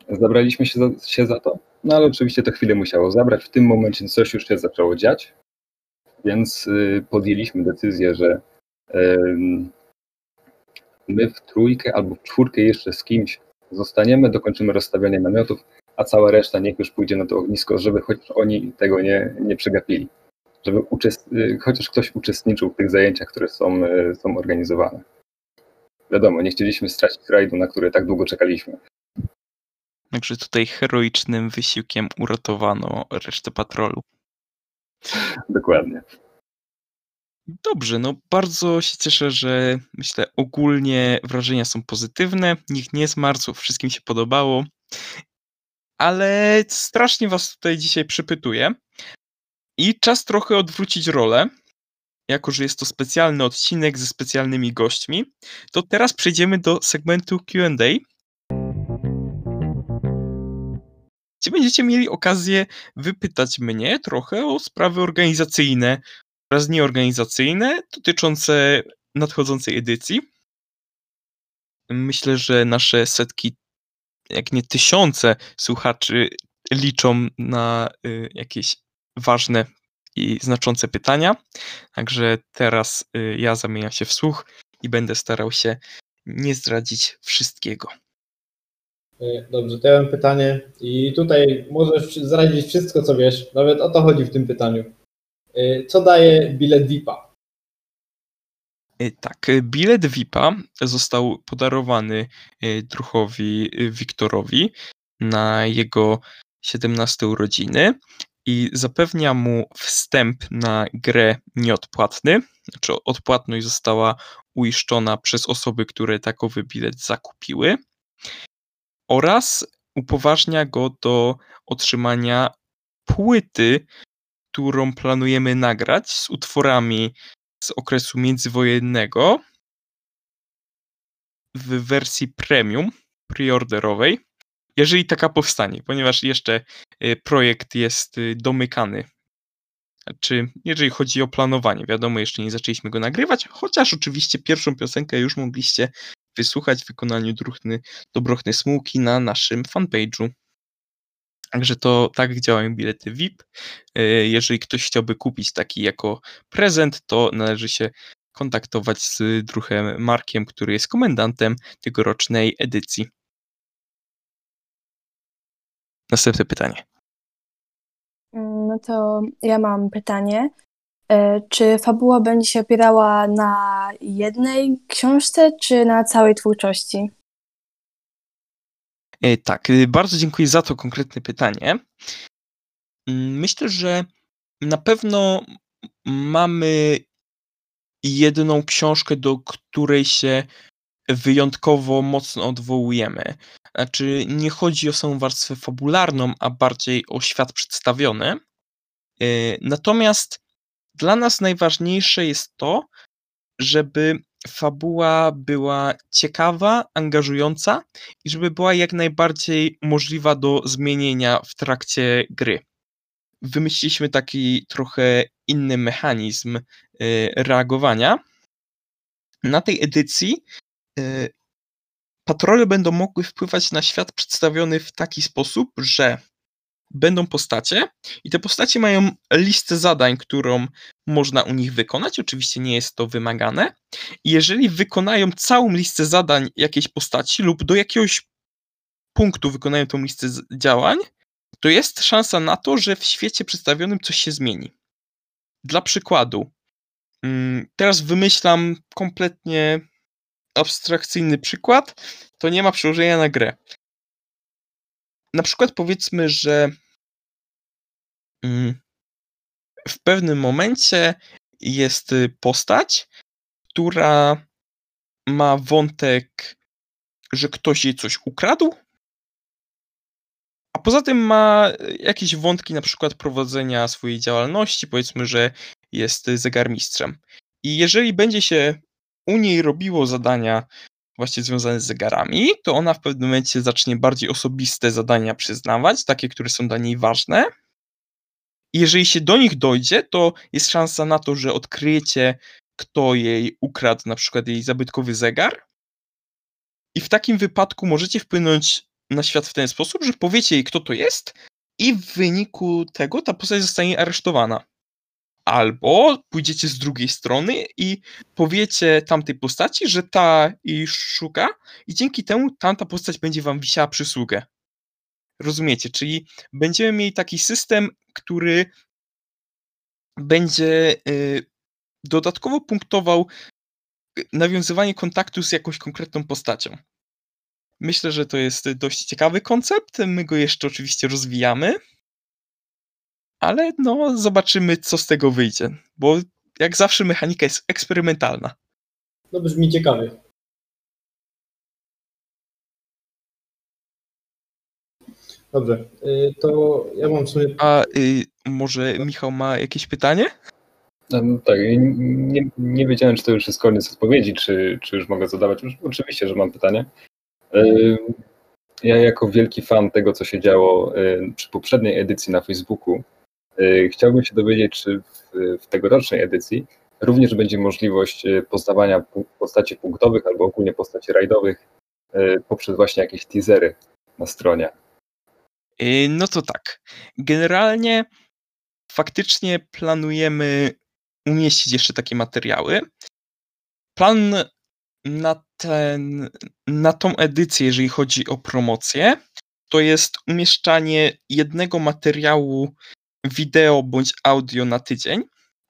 Zabraliśmy się za, się za to, no ale oczywiście to chwilę musiało zabrać. W tym momencie coś już się zaczęło dziać, więc y, podjęliśmy decyzję, że my w trójkę albo w czwórkę jeszcze z kimś zostaniemy, dokończymy rozstawianie namiotów, a cała reszta niech już pójdzie na to ognisko, żeby chociaż oni tego nie, nie przegapili. Żeby uczest... Y, chociaż ktoś uczestniczył w tych zajęciach, które są, y, są organizowane. Wiadomo, nie chcieliśmy stracić rajdu, na który tak długo czekaliśmy. Także tutaj heroicznym wysiłkiem uratowano resztę patrolu. Dokładnie. Dobrze, no bardzo się cieszę, że myślę ogólnie wrażenia są pozytywne. Nikt nie zmarł, wszystkim się podobało. Ale strasznie was tutaj dzisiaj przypytuję. I czas trochę odwrócić rolę. Jako, że jest to specjalny odcinek ze specjalnymi gośćmi, to teraz przejdziemy do segmentu QA, gdzie będziecie mieli okazję wypytać mnie trochę o sprawy organizacyjne oraz nieorganizacyjne dotyczące nadchodzącej edycji. Myślę, że nasze setki, jak nie tysiące słuchaczy liczą na y, jakieś ważne i znaczące pytania. Także teraz y, ja zamieniam się w słuch i będę starał się nie zdradzić wszystkiego. E, dobrze, to ja mam pytanie i tutaj możesz zdradzić wszystko, co wiesz. Nawet o to chodzi w tym pytaniu. E, co daje bilet VIP-a? E, tak, bilet VIP-a został podarowany druchowi Wiktorowi na jego 17 urodziny i zapewnia mu wstęp na grę nieodpłatny. Znaczy odpłatność została uiszczona przez osoby, które takowy bilet zakupiły oraz upoważnia go do otrzymania płyty, którą planujemy nagrać z utworami z okresu międzywojennego w wersji premium, preorderowej, jeżeli taka powstanie, ponieważ jeszcze y, projekt jest y, domykany. Czy jeżeli chodzi o planowanie, wiadomo, jeszcze nie zaczęliśmy go nagrywać, chociaż oczywiście pierwszą piosenkę już mogliście wysłuchać w wykonaniu Druhny, Dobrochny Smułki na naszym fanpage'u. Także to tak działają bilety VIP. E, jeżeli ktoś chciałby kupić taki jako prezent, to należy się kontaktować z druhem Markiem, który jest komendantem tegorocznej edycji. Następne pytanie. No to ja mam pytanie. E, czy fabuła będzie się opierała na jednej książce, czy na całej twórczości? E, tak, y, bardzo dziękuję za to konkretne pytanie. Mm, myślę, że na pewno mamy jedną książkę, do której się wyjątkowo mocno odwołujemy. Znaczy, nie chodzi o samą warstwę fabularną, a bardziej o świat przedstawiony. E, natomiast dla nas najważniejsze jest to, żeby fabuła była ciekawa, angażująca i żeby była jak najbardziej możliwa do zmienienia w trakcie gry. Wymyśliliśmy taki trochę inny mechanizm y, reagowania. Na tej edycji patrole będą mogły wpływać na świat przedstawiony w taki sposób, że będą postacie i te postacie mają listę zadań, którą można u nich wykonać. Oczywiście nie jest to wymagane. I jeżeli wykonają całą listę zadań jakiejś postaci lub do jakiegoś punktu wykonają tą listę działań, to jest szansa na to, że w świecie przedstawionym coś się zmieni. Dla przykładu, mm, teraz wymyślam kompletnie abstrakcyjny przykład, to nie ma przełożenia na grę. Na przykład powiedzmy, że mm, w pewnym momencie jest y, postać, która ma wątek, że ktoś jej coś ukradł, a poza tym ma y, jakieś wątki, na przykład prowadzenia swojej działalności, powiedzmy, że jest zegarmistrzem. I jeżeli będzie się u niej robiło zadania właśnie związane z zegarami, to ona w pewnym momencie zacznie bardziej osobiste zadania przyznawać, takie, które są dla niej ważne. I jeżeli się do nich dojdzie, to jest szansa na to, że odkryjecie, kto jej ukradł na przykład jej zabytkowy zegar. I w takim wypadku możecie wpłynąć na świat w ten sposób, że powiecie jej, kto to jest, i w wyniku tego ta postać zostanie aresztowana. Albo pójdziecie z drugiej strony i powiecie tamtej postaci, że ta jej szuka, i dzięki temu tamta postać będzie wam wisiała przysługę. Rozumiecie? Czyli będziemy mieli taki system, który będzie y, dodatkowo punktował y, nawiązywanie kontaktu z jakąś konkretną postacią. Myślę, że to jest dość ciekawy koncept. My go jeszcze oczywiście rozwijamy, ale no zobaczymy, co z tego wyjdzie, bo jak zawsze mechanika jest eksperymentalna. No brzmi ciekawie. Dobrze, y, to ja mam sobie. A y, może Michał ma jakieś pytanie? Um, tak, nie, nie wiedziałem, czy to już jest koniec odpowiedzi, czy, czy już mogę zadawać. Już, oczywiście, że mam pytanie. Y, ja jako wielki fan tego, co się działo y, przy poprzedniej edycji na Facebooku, chciałbym się dowiedzieć, czy w, w tegorocznej edycji również będzie możliwość poznawania postaci punktowych albo ogólnie postaci rajdowych poprzez właśnie jakieś teasery na stronie. No to tak. Generalnie faktycznie planujemy umieścić jeszcze takie materiały. Plan na, ten, na tą edycję, jeżeli chodzi o promocję, to jest umieszczanie jednego materiału wideo bądź audio na tydzień.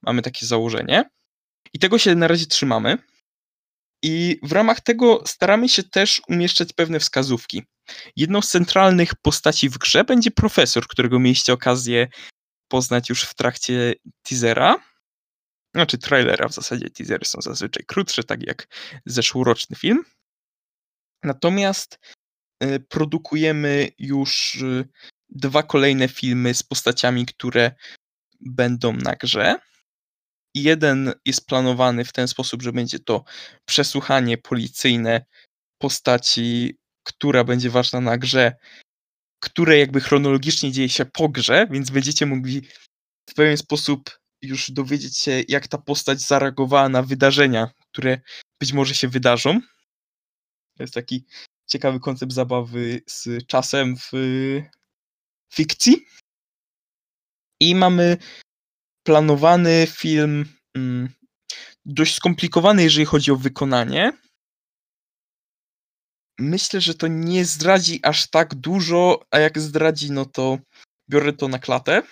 Mamy takie założenie. I tego się na razie trzymamy. I w ramach tego staramy się też umieszczać pewne wskazówki. Jedną z centralnych postaci w grze będzie profesor, którego mieliście okazję poznać już w trakcie teasera. Znaczy trailera w zasadzie, teasery są zazwyczaj krótsze, tak jak zeszłoroczny film. Natomiast y, produkujemy już dwa kolejne filmy z postaciami, które będą na grze. Jeden jest planowany w ten sposób, że będzie to przesłuchanie policyjne postaci, która będzie ważna na grze, które jakby chronologicznie dzieje się po grze, więc będziecie mogli w pewien sposób już dowiedzieć się, jak ta postać zareagowała na wydarzenia, które być może się wydarzą. To jest taki ciekawy koncept zabawy z czasem w fikcji. I mamy planowany film mm, dość skomplikowany, jeżeli chodzi o wykonanie. Myślę, że to nie zdradzi aż tak dużo, a jak zdradzi, no to biorę to na klatę.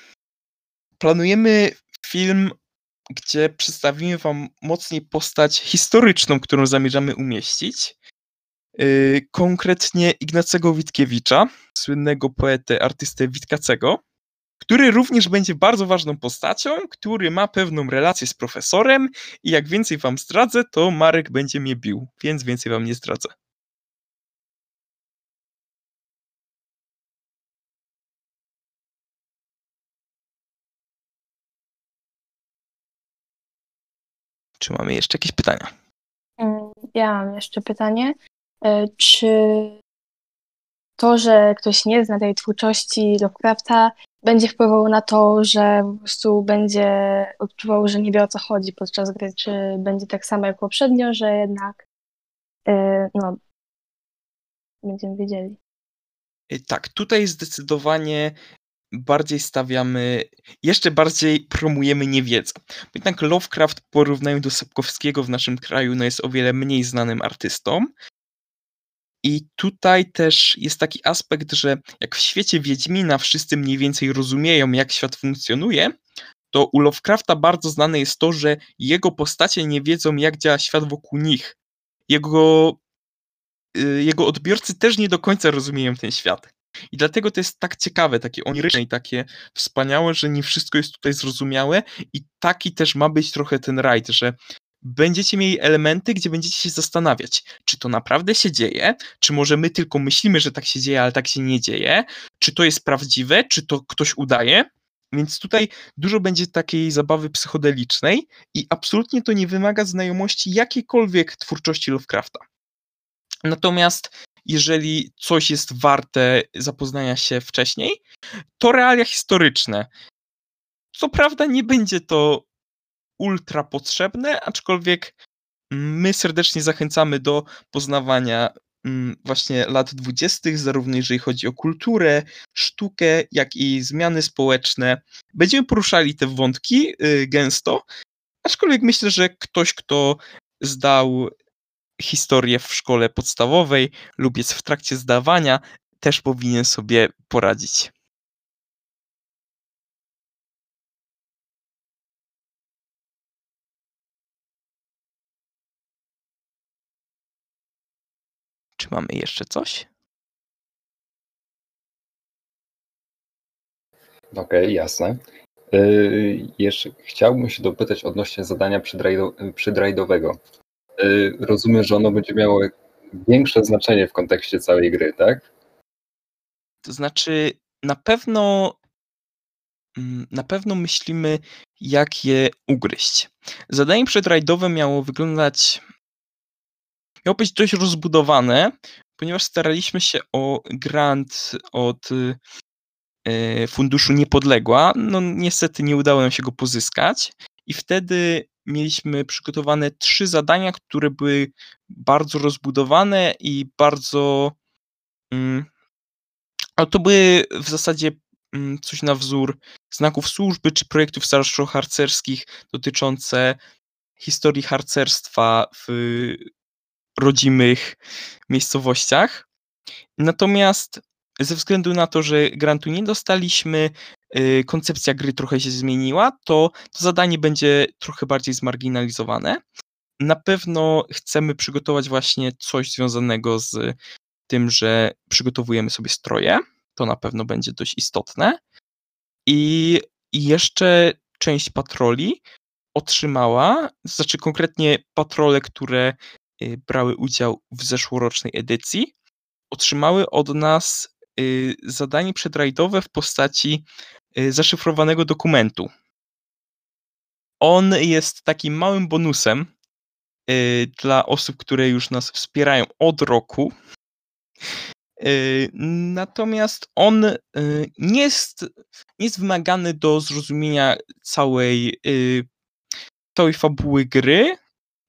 Planujemy film, gdzie przedstawimy Wam mocniej postać historyczną, którą zamierzamy umieścić. Yy, konkretnie Ignacego Witkiewicza, słynnego poetę, artystę Witkacego, który również będzie bardzo ważną postacią, który ma pewną relację z profesorem i jak więcej Wam zdradzę, to Marek będzie mnie bił, więc więcej Wam nie zdradzę. Czy mamy jeszcze jakieś pytania? Mm, Ja mam jeszcze pytanie. E, Czy to, że ktoś nie zna tej twórczości Lovecrafta, będzie wpływało na to, że po prostu będzie odczuwał, że nie wie o co chodzi podczas gry? Czy będzie tak samo jak poprzednio, że jednak e, no, będziemy wiedzieli? Y, Tak, tutaj zdecydowanie bardziej stawiamy, jeszcze bardziej promujemy niewiedzę. Jednak Lovecraft w porównaniu do Sapkowskiego w naszym kraju no jest o wiele mniej znanym artystą. I tutaj też jest taki aspekt, że jak w świecie Wiedźmina wszyscy mniej więcej rozumieją, jak świat funkcjonuje, to u Lovecrafta bardzo znane jest to, że jego postacie nie wiedzą, jak działa świat wokół nich. Jego, y, jego odbiorcy też nie do końca rozumieją ten świat. I dlatego to jest tak ciekawe, takie oniryczne i takie wspaniałe, że nie wszystko jest tutaj zrozumiałe i taki też ma być trochę ten rajd, że będziecie mieli elementy, gdzie będziecie się zastanawiać, czy to naprawdę się dzieje, czy może my tylko myślimy, że tak się dzieje, ale tak się nie dzieje, czy to jest prawdziwe, czy to ktoś udaje. Więc tutaj dużo będzie takiej zabawy psychodelicznej i absolutnie to nie wymaga znajomości jakiejkolwiek twórczości Lovecrafta. Natomiast jeżeli coś jest warte zapoznania się wcześniej, to realia historyczne. Co prawda nie będzie to ultra potrzebne, aczkolwiek my serdecznie zachęcamy do poznawania mm, właśnie lat dwudziestych, zarówno jeżeli chodzi o kulturę, sztukę, jak i zmiany społeczne. Będziemy poruszali te wątki y, gęsto, aczkolwiek myślę, że ktoś, kto zdał historię w szkole podstawowej lub jest w trakcie zdawania, też powinien sobie poradzić. Czy mamy jeszcze coś? Okej, jasne. Yy, jeszcze chciałbym się dopytać odnośnie zadania przydrajdo- przydrajdowego. Yy, rozumiem, że ono będzie miało większe znaczenie w kontekście całej gry, tak? To znaczy, na pewno mm, na pewno myślimy, jak je ugryźć. Zadanie przedrajdowe miało wyglądać miało być dość rozbudowane, ponieważ staraliśmy się o grant od y, y, Funduszu Niepodległa. No niestety nie udało nam się go pozyskać i wtedy mieliśmy przygotowane trzy zadania, które były bardzo rozbudowane i bardzo mm, ale to były w zasadzie mm, coś na wzór znaków służby czy projektów starszoharcerskich dotyczące historii harcerstwa w rodzimych miejscowościach. Natomiast ze względu na to, że grantu nie dostaliśmy, y, koncepcja gry trochę się zmieniła, to to zadanie będzie trochę bardziej zmarginalizowane. Na pewno chcemy przygotować właśnie coś związanego z tym, że przygotowujemy sobie stroje. To na pewno będzie dość istotne. I jeszcze część patroli otrzymała, znaczy konkretnie patrole, które brały udział w zeszłorocznej edycji, otrzymały od nas y, zadanie przedrajdowe w postaci y, zaszyfrowanego dokumentu. On jest takim małym bonusem y, dla osób, które już nas wspierają od roku. Y, Natomiast on y, nie jest, nie jest wymagany do zrozumienia całej, y, całej fabuły gry.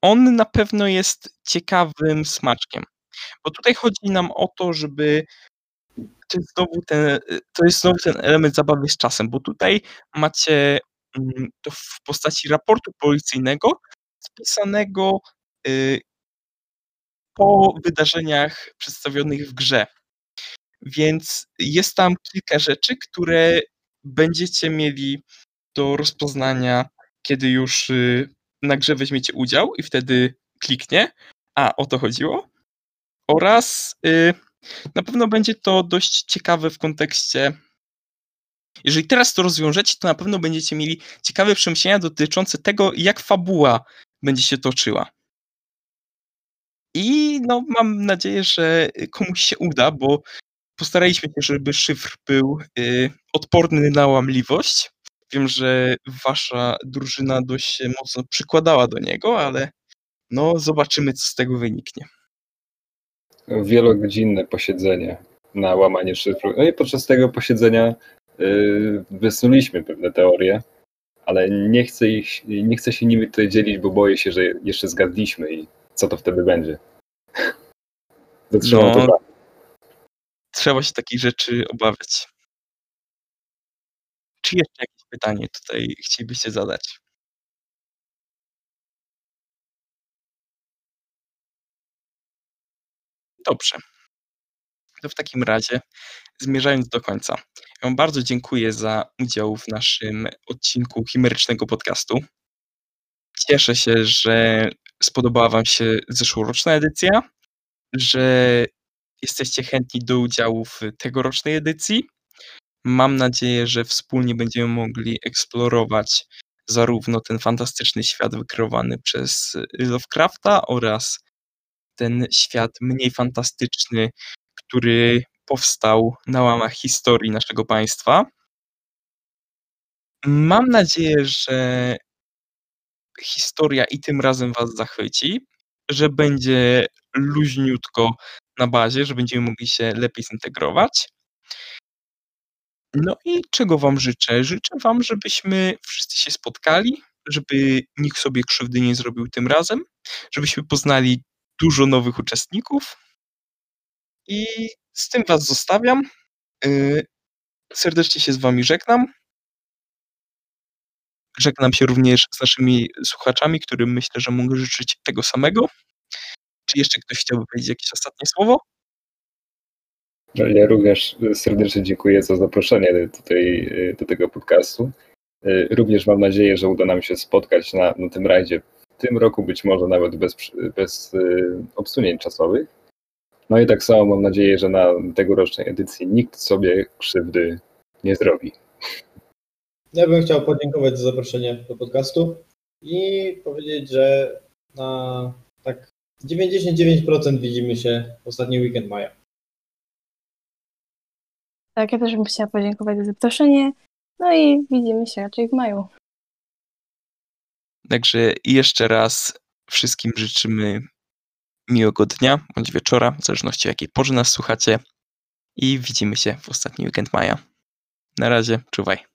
On na pewno jest ciekawym smaczkiem. Bo tutaj chodzi nam o to, żeby to jest znowu ten, to jest znowu ten element zabawy z czasem, bo tutaj macie mm, to w postaci raportu policyjnego spisanego y, po wydarzeniach przedstawionych w grze. Więc jest tam kilka rzeczy, które będziecie mieli do rozpoznania, kiedy już y, na grze weźmiecie udział i wtedy kliknie. A, o to chodziło. Oraz y, na pewno będzie to dość ciekawe w kontekście. Jeżeli teraz to rozwiążecie, to na pewno będziecie mieli ciekawe przemyślenia dotyczące tego, jak fabuła będzie się toczyła. I no, mam nadzieję, że komuś się uda, bo postaraliśmy się, żeby szyfr był y, odporny na łamliwość. Wiem, że wasza drużyna dość mocno przykładała do niego, ale no zobaczymy, co z tego wyniknie. Wielogodzinne posiedzenie na łamanie szyfru. No i podczas tego posiedzenia yy, wysnuliśmy pewne teorie, ale nie chcę, ich, nie chcę się nimi tutaj dzielić, bo boję się, że jeszcze zgadliśmy i co to wtedy będzie. Zatrzymam no, to Trzeba się takich rzeczy obawiać. Czy jeszcze jakieś pytanie tutaj chcielibyście zadać? Dobrze. To w takim razie, zmierzając do końca, ja Wam bardzo dziękuję za udział w naszym odcinku chimerycznego podcastu. Cieszę się, że spodobała Wam się zeszłoroczna edycja, że jesteście chętni do udziału w tegorocznej edycji. Mam nadzieję, że wspólnie będziemy mogli eksplorować zarówno ten fantastyczny świat wykreowany przez Lovecrafta oraz ten świat mniej fantastyczny, który powstał na łamach historii naszego państwa. Mam nadzieję, że historia i tym razem Was zachwyci, że będzie luźniutko na bazie, że będziemy mogli się lepiej zintegrować. No i czego Wam życzę? Życzę Wam, żebyśmy wszyscy się spotkali, żeby nikt sobie krzywdy nie zrobił tym razem, żebyśmy poznali dużo nowych uczestników. I z tym Was zostawiam. Y, serdecznie się z Wami żegnam. Żegnam się również z naszymi słuchaczami, którym myślę, że mogę życzyć tego samego. Czy jeszcze ktoś chciałby powiedzieć jakieś ostatnie słowo? No, ja również serdecznie dziękuję za zaproszenie tutaj do tego podcastu. Również mam nadzieję, że uda nam się spotkać na, na tym rajdzie tym roku, być może nawet bez, bez y, obsunięć czasowych. No i tak samo mam nadzieję, że na tegorocznej edycji nikt sobie krzywdy nie zrobi. Ja bym chciał podziękować za zaproszenie do podcastu i powiedzieć, że na tak 99% widzimy się ostatni weekend maja. Tak, ja też bym chciała podziękować za zaproszenie. No i widzimy się raczej w maju. Także jeszcze raz wszystkim życzymy miłego dnia bądź wieczora, w zależności o jakiej porze nas słuchacie. I widzimy się w ostatni weekend maja. Na razie, czuwaj.